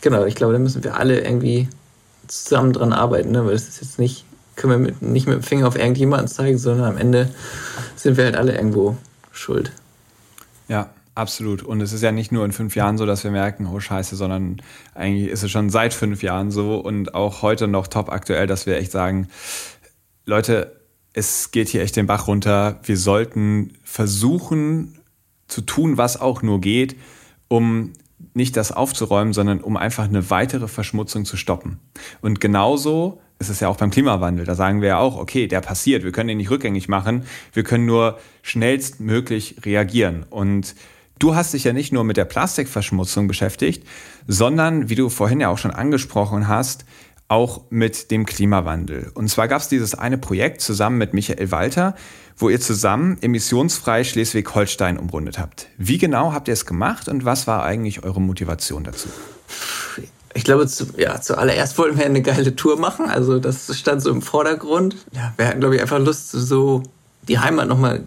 genau, ich glaube, da müssen wir alle irgendwie zusammen dran arbeiten, ne? weil das ist jetzt nicht, können wir mit, nicht mit dem Finger auf irgendjemanden zeigen, sondern am Ende sind wir halt alle irgendwo schuld. Ja, absolut. Und es ist ja nicht nur in fünf Jahren so, dass wir merken, oh Scheiße, sondern eigentlich ist es schon seit fünf Jahren so und auch heute noch top aktuell, dass wir echt sagen, Leute, es geht hier echt den Bach runter. Wir sollten versuchen zu tun, was auch nur geht, um nicht das aufzuräumen, sondern um einfach eine weitere Verschmutzung zu stoppen. Und genauso ist es ja auch beim Klimawandel. Da sagen wir ja auch, okay, der passiert, wir können ihn nicht rückgängig machen, wir können nur schnellstmöglich reagieren. Und du hast dich ja nicht nur mit der Plastikverschmutzung beschäftigt, sondern, wie du vorhin ja auch schon angesprochen hast, auch mit dem Klimawandel. Und zwar gab es dieses eine Projekt zusammen mit Michael Walter, wo ihr zusammen emissionsfrei Schleswig-Holstein umrundet habt. Wie genau habt ihr es gemacht und was war eigentlich eure Motivation dazu? Ich glaube, zu, ja, zuallererst wollten wir eine geile Tour machen. Also das stand so im Vordergrund. Ja, wir hatten, glaube ich, einfach Lust, so die Heimat nochmal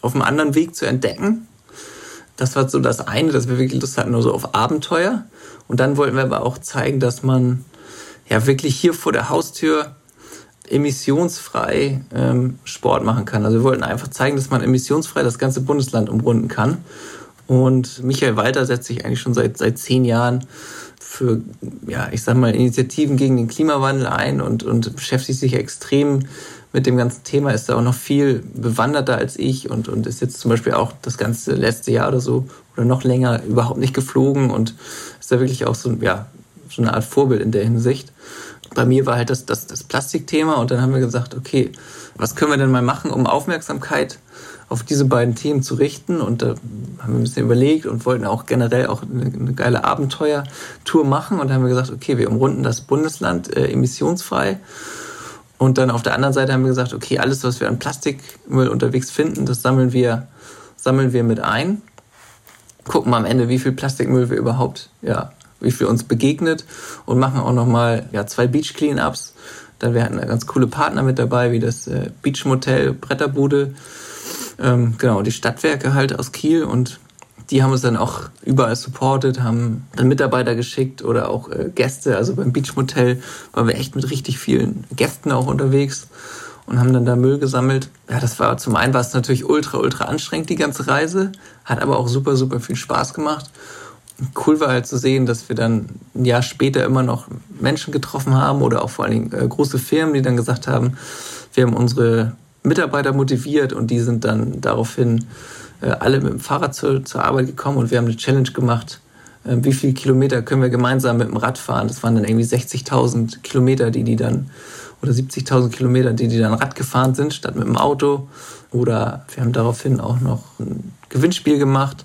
auf einem anderen Weg zu entdecken. Das war so das eine, dass wir wirklich Lust hatten, nur so auf Abenteuer. Und dann wollten wir aber auch zeigen, dass man ja wirklich hier vor der Haustür emissionsfrei ähm, Sport machen kann. Also wir wollten einfach zeigen, dass man emissionsfrei das ganze Bundesland umrunden kann. Und Michael Walter setzt sich eigentlich schon seit, seit zehn Jahren für, ja, ich sag mal, Initiativen gegen den Klimawandel ein und, und beschäftigt sich extrem mit dem ganzen Thema, ist da auch noch viel bewanderter als ich und, und ist jetzt zum Beispiel auch das ganze letzte Jahr oder so oder noch länger überhaupt nicht geflogen und ist da wirklich auch so, ja, so eine Art Vorbild in der Hinsicht. Bei mir war halt das, das, das Plastikthema und dann haben wir gesagt, okay, was können wir denn mal machen, um Aufmerksamkeit auf diese beiden Themen zu richten? Und da haben wir ein bisschen überlegt und wollten auch generell auch eine, eine geile Abenteuertour machen. Und dann haben wir gesagt, okay, wir umrunden das Bundesland äh, emissionsfrei. Und dann auf der anderen Seite haben wir gesagt, okay, alles, was wir an Plastikmüll unterwegs finden, das sammeln wir, sammeln wir mit ein. Gucken wir am Ende, wie viel Plastikmüll wir überhaupt ja, wie viel uns begegnet und machen auch nochmal ja, zwei Beach Cleanups. Dann wir hatten ganz coole Partner mit dabei, wie das äh, Beach Motel Bretterbude, ähm, genau, die Stadtwerke halt aus Kiel und die haben uns dann auch überall supportet, haben dann Mitarbeiter geschickt oder auch äh, Gäste. Also beim Beach Motel waren wir echt mit richtig vielen Gästen auch unterwegs und haben dann da Müll gesammelt. Ja, das war zum einen war es natürlich ultra, ultra anstrengend, die ganze Reise, hat aber auch super, super viel Spaß gemacht cool war halt zu sehen, dass wir dann ein Jahr später immer noch Menschen getroffen haben oder auch vor allen Dingen äh, große Firmen, die dann gesagt haben, wir haben unsere Mitarbeiter motiviert und die sind dann daraufhin äh, alle mit dem Fahrrad zur, zur Arbeit gekommen und wir haben eine Challenge gemacht, äh, wie viele Kilometer können wir gemeinsam mit dem Rad fahren. Das waren dann irgendwie 60.000 Kilometer, die die dann oder 70.000 Kilometer, die die dann Rad gefahren sind, statt mit dem Auto. Oder wir haben daraufhin auch noch ein Gewinnspiel gemacht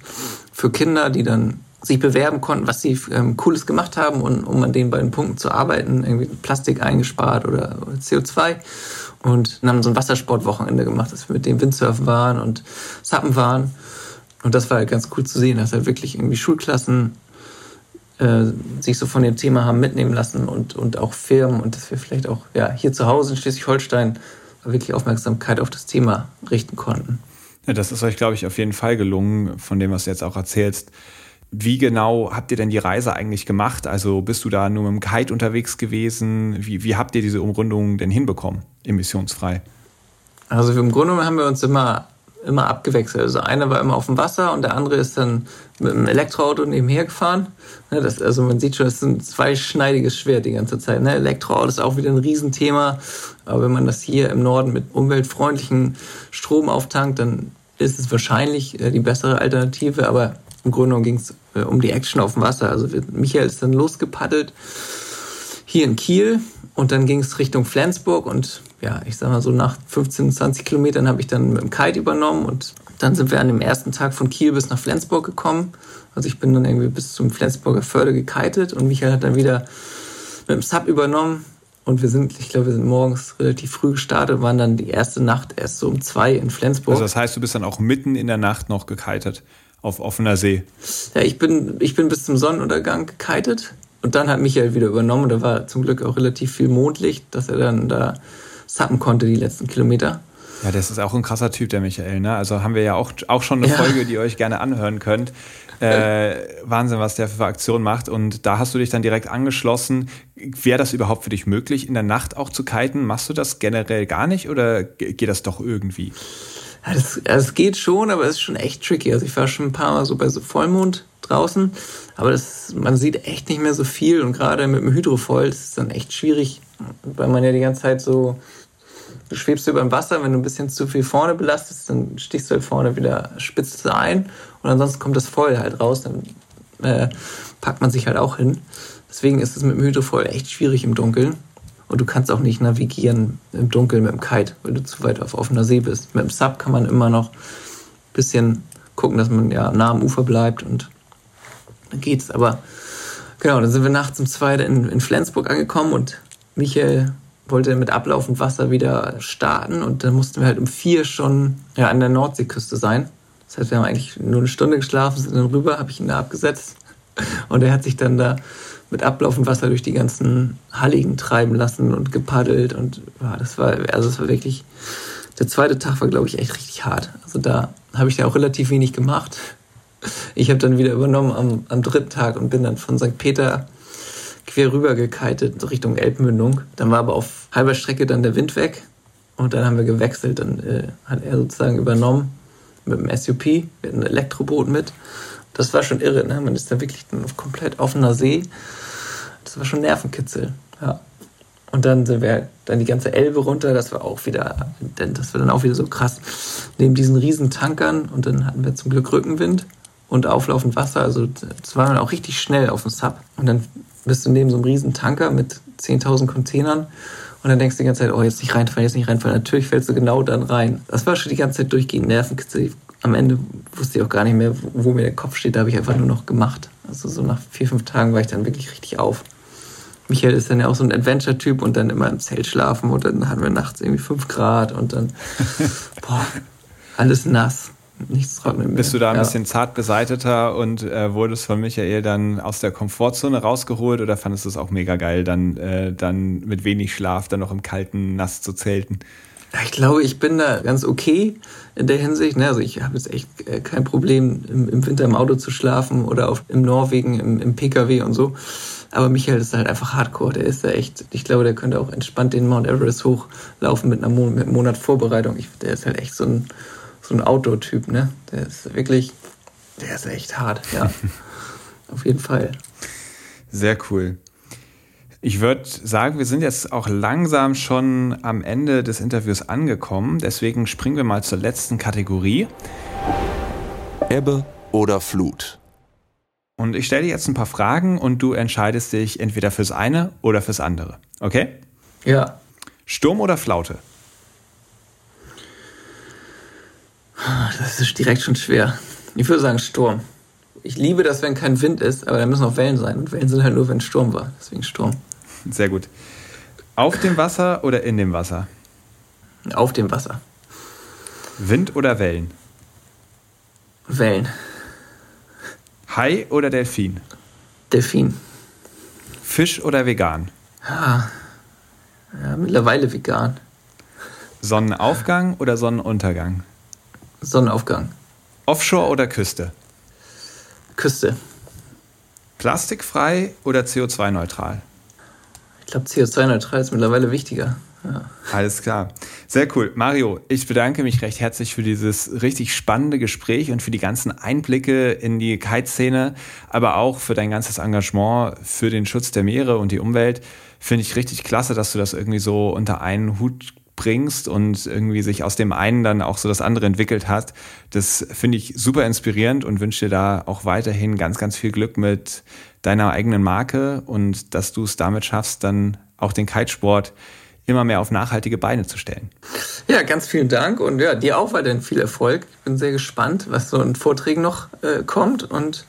für Kinder, die dann sich bewerben konnten, was sie ähm, Cooles gemacht haben und um an den beiden Punkten zu arbeiten, irgendwie Plastik eingespart oder, oder CO2 und haben so ein Wassersportwochenende gemacht, dass wir mit dem Windsurfen waren und Sappen waren und das war halt ganz cool zu sehen, dass halt wirklich irgendwie Schulklassen äh, sich so von dem Thema haben mitnehmen lassen und, und auch Firmen und dass wir vielleicht auch ja, hier zu Hause in Schleswig-Holstein wirklich Aufmerksamkeit auf das Thema richten konnten. Ja, das ist euch, glaube ich, auf jeden Fall gelungen, von dem, was du jetzt auch erzählst. Wie genau habt ihr denn die Reise eigentlich gemacht? Also bist du da nur mit dem Kite unterwegs gewesen? Wie, wie habt ihr diese Umrundung denn hinbekommen, emissionsfrei? Also im Grunde haben wir uns immer immer abgewechselt. Also einer war immer auf dem Wasser und der andere ist dann mit einem Elektroauto nebenher gefahren. Ne, das, also man sieht schon, das ist ein zweischneidiges Schwert die ganze Zeit. Ne? Elektroauto ist auch wieder ein Riesenthema. Aber wenn man das hier im Norden mit umweltfreundlichen Strom auftankt, dann ist es wahrscheinlich äh, die bessere Alternative. Aber im Grunde ging es äh, um die Action auf dem Wasser. Also Michael ist dann losgepaddelt hier in Kiel und dann ging es Richtung Flensburg und ja, ich sag mal so nach 15, 20 Kilometern habe ich dann mit dem Kite übernommen und dann sind wir an dem ersten Tag von Kiel bis nach Flensburg gekommen. Also ich bin dann irgendwie bis zum Flensburger Förde gekitet und Michael hat dann wieder mit dem Sub übernommen. Und wir sind, ich glaube, wir sind morgens relativ früh gestartet, waren dann die erste Nacht erst so um zwei in Flensburg. Also das heißt, du bist dann auch mitten in der Nacht noch gekitet auf offener See. Ja, ich bin, ich bin bis zum Sonnenuntergang gekitet und dann hat Michael wieder übernommen. Da war zum Glück auch relativ viel Mondlicht, dass er dann da sappen konnte die letzten Kilometer. Ja, das ist auch ein krasser Typ, der Michael. Ne? Also haben wir ja auch, auch schon eine ja. Folge, die ihr euch gerne anhören könnt. Äh, Wahnsinn, was der für Aktionen macht. Und da hast du dich dann direkt angeschlossen. Wäre das überhaupt für dich möglich, in der Nacht auch zu kiten? Machst du das generell gar nicht oder geht das doch irgendwie? Ja, also es geht schon, aber es ist schon echt tricky. Also ich war schon ein paar Mal so bei so Vollmond draußen, aber das, man sieht echt nicht mehr so viel und gerade mit dem Hydrofoil ist es dann echt schwierig, weil man ja die ganze Zeit so du schwebst über dem Wasser, wenn du ein bisschen zu viel vorne belastest, dann stichst du halt vorne wieder spitze ein und ansonsten kommt das Foil halt raus, dann äh, packt man sich halt auch hin. Deswegen ist es mit dem Hydrofoil echt schwierig im Dunkeln. Und du kannst auch nicht navigieren im Dunkeln mit dem Kite, weil du zu weit auf offener See bist. Mit dem Sub kann man immer noch ein bisschen gucken, dass man ja nah am Ufer bleibt und dann geht's. Aber genau, dann sind wir nachts um zwei in, in Flensburg angekommen und Michael wollte mit ablaufend Wasser wieder starten und dann mussten wir halt um vier schon ja, an der Nordseeküste sein. Das heißt, wir haben eigentlich nur eine Stunde geschlafen, sind dann rüber, habe ich ihn da abgesetzt und er hat sich dann da mit ablaufend Wasser durch die ganzen Halligen treiben lassen und gepaddelt und ja, das war also es war wirklich der zweite Tag war glaube ich echt richtig hart. Also da habe ich ja auch relativ wenig gemacht. Ich habe dann wieder übernommen am, am dritten Tag und bin dann von St. Peter quer rüber gekitet Richtung Elbmündung. Dann war aber auf halber Strecke dann der Wind weg und dann haben wir gewechselt. Dann äh, hat er sozusagen übernommen mit dem SUP. Wir hatten ein Elektroboot mit. Das war schon irre, ne? Man ist da wirklich komplett offener See. Das war schon Nervenkitzel, ja. Und dann sind wir dann die ganze Elbe runter, das war auch wieder, das war dann auch wieder so krass. Neben diesen riesen Tankern und dann hatten wir zum Glück Rückenwind und auflaufend Wasser, also das war dann auch richtig schnell auf dem Sub. Und dann bist du neben so einem riesen Tanker mit 10.000 Containern und dann denkst du die ganze Zeit, oh, jetzt nicht reinfallen, jetzt nicht reinfallen. Natürlich fällst du genau dann rein. Das war schon die ganze Zeit durchgehend Nervenkitzel. Am Ende wusste ich auch gar nicht mehr, wo mir der Kopf steht. Da habe ich einfach nur noch gemacht. Also so nach vier, fünf Tagen war ich dann wirklich richtig auf. Michael ist dann ja auch so ein Adventure-Typ und dann immer im Zelt schlafen und dann hatten wir nachts irgendwie fünf Grad und dann, boah, alles nass nichts trocknen mehr. Bist du da ein ja. bisschen zart beseiteter und äh, wurdest von Michael dann aus der Komfortzone rausgeholt oder fandest du es auch mega geil, dann, äh, dann mit wenig Schlaf dann noch im kalten Nass zu zelten? Ich glaube, ich bin da ganz okay in der Hinsicht. Ne? Also ich habe jetzt echt äh, kein Problem, im, im, Winter im Auto zu schlafen oder auf, im Norwegen im, im PKW und so. Aber Michael ist halt einfach Hardcore. Der ist da echt, ich glaube, der könnte auch entspannt den Mount Everest hochlaufen mit, einer Mon mit einem Monat Vorbereitung. Ich, der ist halt echt so ein so ein Outdoor-Typ, ne? Der ist wirklich, der ist echt hart, ja. Auf jeden Fall. Sehr cool. Ich würde sagen, wir sind jetzt auch langsam schon am Ende des Interviews angekommen. Deswegen springen wir mal zur letzten Kategorie. Ebbe oder Flut. Und ich stelle dir jetzt ein paar Fragen und du entscheidest dich entweder fürs eine oder fürs andere. Okay? Ja. Sturm oder Flaute? Das ist direkt schon schwer. Ich würde sagen Sturm. Ich liebe das, wenn kein Wind ist, aber da müssen auch Wellen sein. Und Wellen sind halt nur, wenn Sturm war. Deswegen Sturm. Sehr gut. Auf dem Wasser oder in dem Wasser? Auf dem Wasser. Wind oder Wellen? Wellen. Hai oder Delfin? Delfin. Fisch oder vegan? Ja, ja mittlerweile vegan. Sonnenaufgang oder Sonnenuntergang? Sonnenaufgang. Offshore oder Küste? Küste. Plastikfrei oder CO2-neutral? Ich glaube, CO2-neutral ist mittlerweile wichtiger. Ja. Alles klar. Sehr cool. Mario, ich bedanke mich recht herzlich für dieses richtig spannende Gespräch und für die ganzen Einblicke in die Kite-Szene, aber auch für dein ganzes Engagement für den Schutz der Meere und die Umwelt. Finde ich richtig klasse, dass du das irgendwie so unter einen Hut bringst und irgendwie sich aus dem einen dann auch so das andere entwickelt hat. Das finde ich super inspirierend und wünsche dir da auch weiterhin ganz, ganz viel Glück mit deiner eigenen Marke und dass du es damit schaffst, dann auch den Kitesport immer mehr auf nachhaltige Beine zu stellen. Ja, ganz vielen Dank und ja, dir auch weiterhin viel Erfolg. Ich bin sehr gespannt, was so in Vorträgen noch äh, kommt und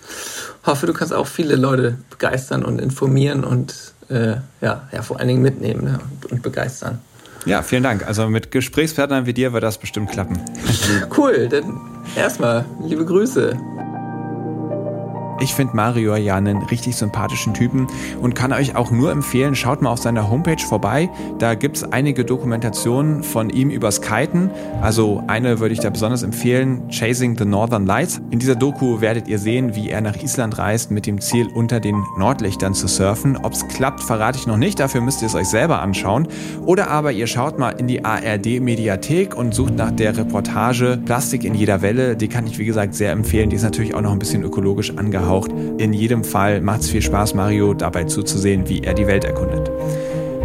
hoffe, du kannst auch viele Leute begeistern und informieren und äh, ja, ja, vor allen Dingen mitnehmen ne, und, und begeistern. Ja, vielen Dank. Also mit Gesprächspartnern wie dir wird das bestimmt klappen. Cool, dann erstmal liebe Grüße. Ich finde Mario ja einen richtig sympathischen Typen und kann euch auch nur empfehlen, schaut mal auf seiner Homepage vorbei. Da gibt es einige Dokumentationen von ihm übers Kiten. Also eine würde ich da besonders empfehlen, Chasing the Northern Lights. In dieser Doku werdet ihr sehen, wie er nach Island reist mit dem Ziel, unter den Nordlichtern zu surfen. Ob es klappt, verrate ich noch nicht, dafür müsst ihr es euch selber anschauen. Oder aber ihr schaut mal in die ARD-Mediathek und sucht nach der Reportage Plastik in jeder Welle. Die kann ich, wie gesagt, sehr empfehlen. Die ist natürlich auch noch ein bisschen ökologisch angehaucht angehaucht. In jedem Fall macht es viel Spaß, Mario dabei zuzusehen, wie er die Welt erkundet.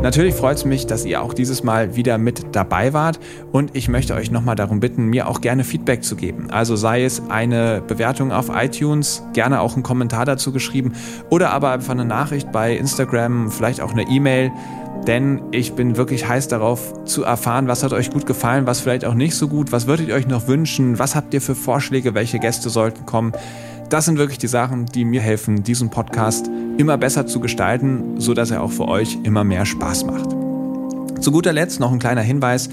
Natürlich freut es mich, dass ihr auch dieses Mal wieder mit dabei wart und ich möchte euch nochmal darum bitten, mir auch gerne Feedback zu geben. Also sei es eine Bewertung auf iTunes, gerne auch einen Kommentar dazu geschrieben oder aber einfach eine Nachricht bei Instagram, vielleicht auch eine E-Mail, denn ich bin wirklich heiß darauf zu erfahren, was hat euch gut gefallen, was vielleicht auch nicht so gut, was würdet ihr euch noch wünschen, was habt ihr für Vorschläge, welche Gäste sollten kommen. Das sind wirklich die Sachen, die mir helfen, diesen Podcast immer besser zu gestalten, so dass er auch für euch immer mehr Spaß macht. Zu guter Letzt noch ein kleiner Hinweis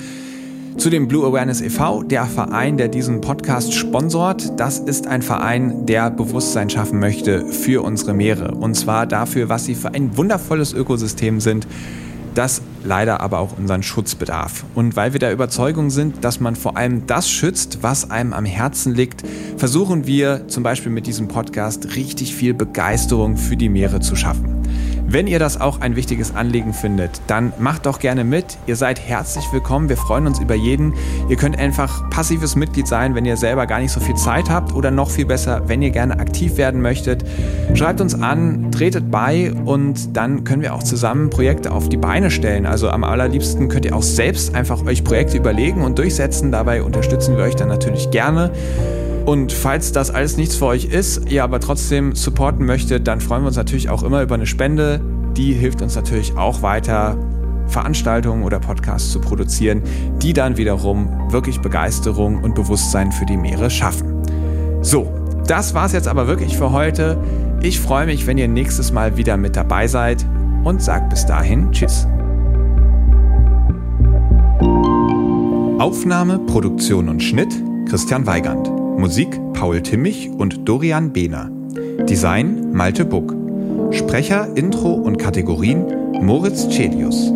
zu dem Blue Awareness e.V., der Verein, der diesen Podcast sponsort. Das ist ein Verein, der Bewusstsein schaffen möchte für unsere Meere. Und zwar dafür, was sie für ein wundervolles Ökosystem sind, das leider aber auch unseren Schutz bedarf. Und weil wir der Überzeugung sind, dass man vor allem das schützt, was einem am Herzen liegt, versuchen wir zum Beispiel mit diesem Podcast richtig viel Begeisterung für die Meere zu schaffen. Wenn ihr das auch ein wichtiges Anliegen findet, dann macht doch gerne mit. Ihr seid herzlich willkommen. Wir freuen uns über jeden. Ihr könnt einfach passives Mitglied sein, wenn ihr selber gar nicht so viel Zeit habt oder noch viel besser, wenn ihr gerne aktiv werden möchtet. Schreibt uns an, tretet bei und dann können wir auch zusammen Projekte auf die Beine stellen. Also am allerliebsten könnt ihr auch selbst einfach euch Projekte überlegen und durchsetzen. Dabei unterstützen wir euch dann natürlich gerne. Und falls das alles nichts für euch ist, ihr aber trotzdem supporten möchtet, dann freuen wir uns natürlich auch immer über eine Spende. Die hilft uns natürlich auch weiter, Veranstaltungen oder Podcasts zu produzieren, die dann wiederum wirklich Begeisterung und Bewusstsein für die Meere schaffen. So, das war's jetzt aber wirklich für heute. Ich freue mich, wenn ihr nächstes Mal wieder mit dabei seid und sagt bis dahin Tschüss. Aufnahme, Produktion und Schnitt Christian Weigand. Musik Paul Timmich und Dorian Behner. Design Malte Buck. Sprecher, Intro und Kategorien Moritz Celius.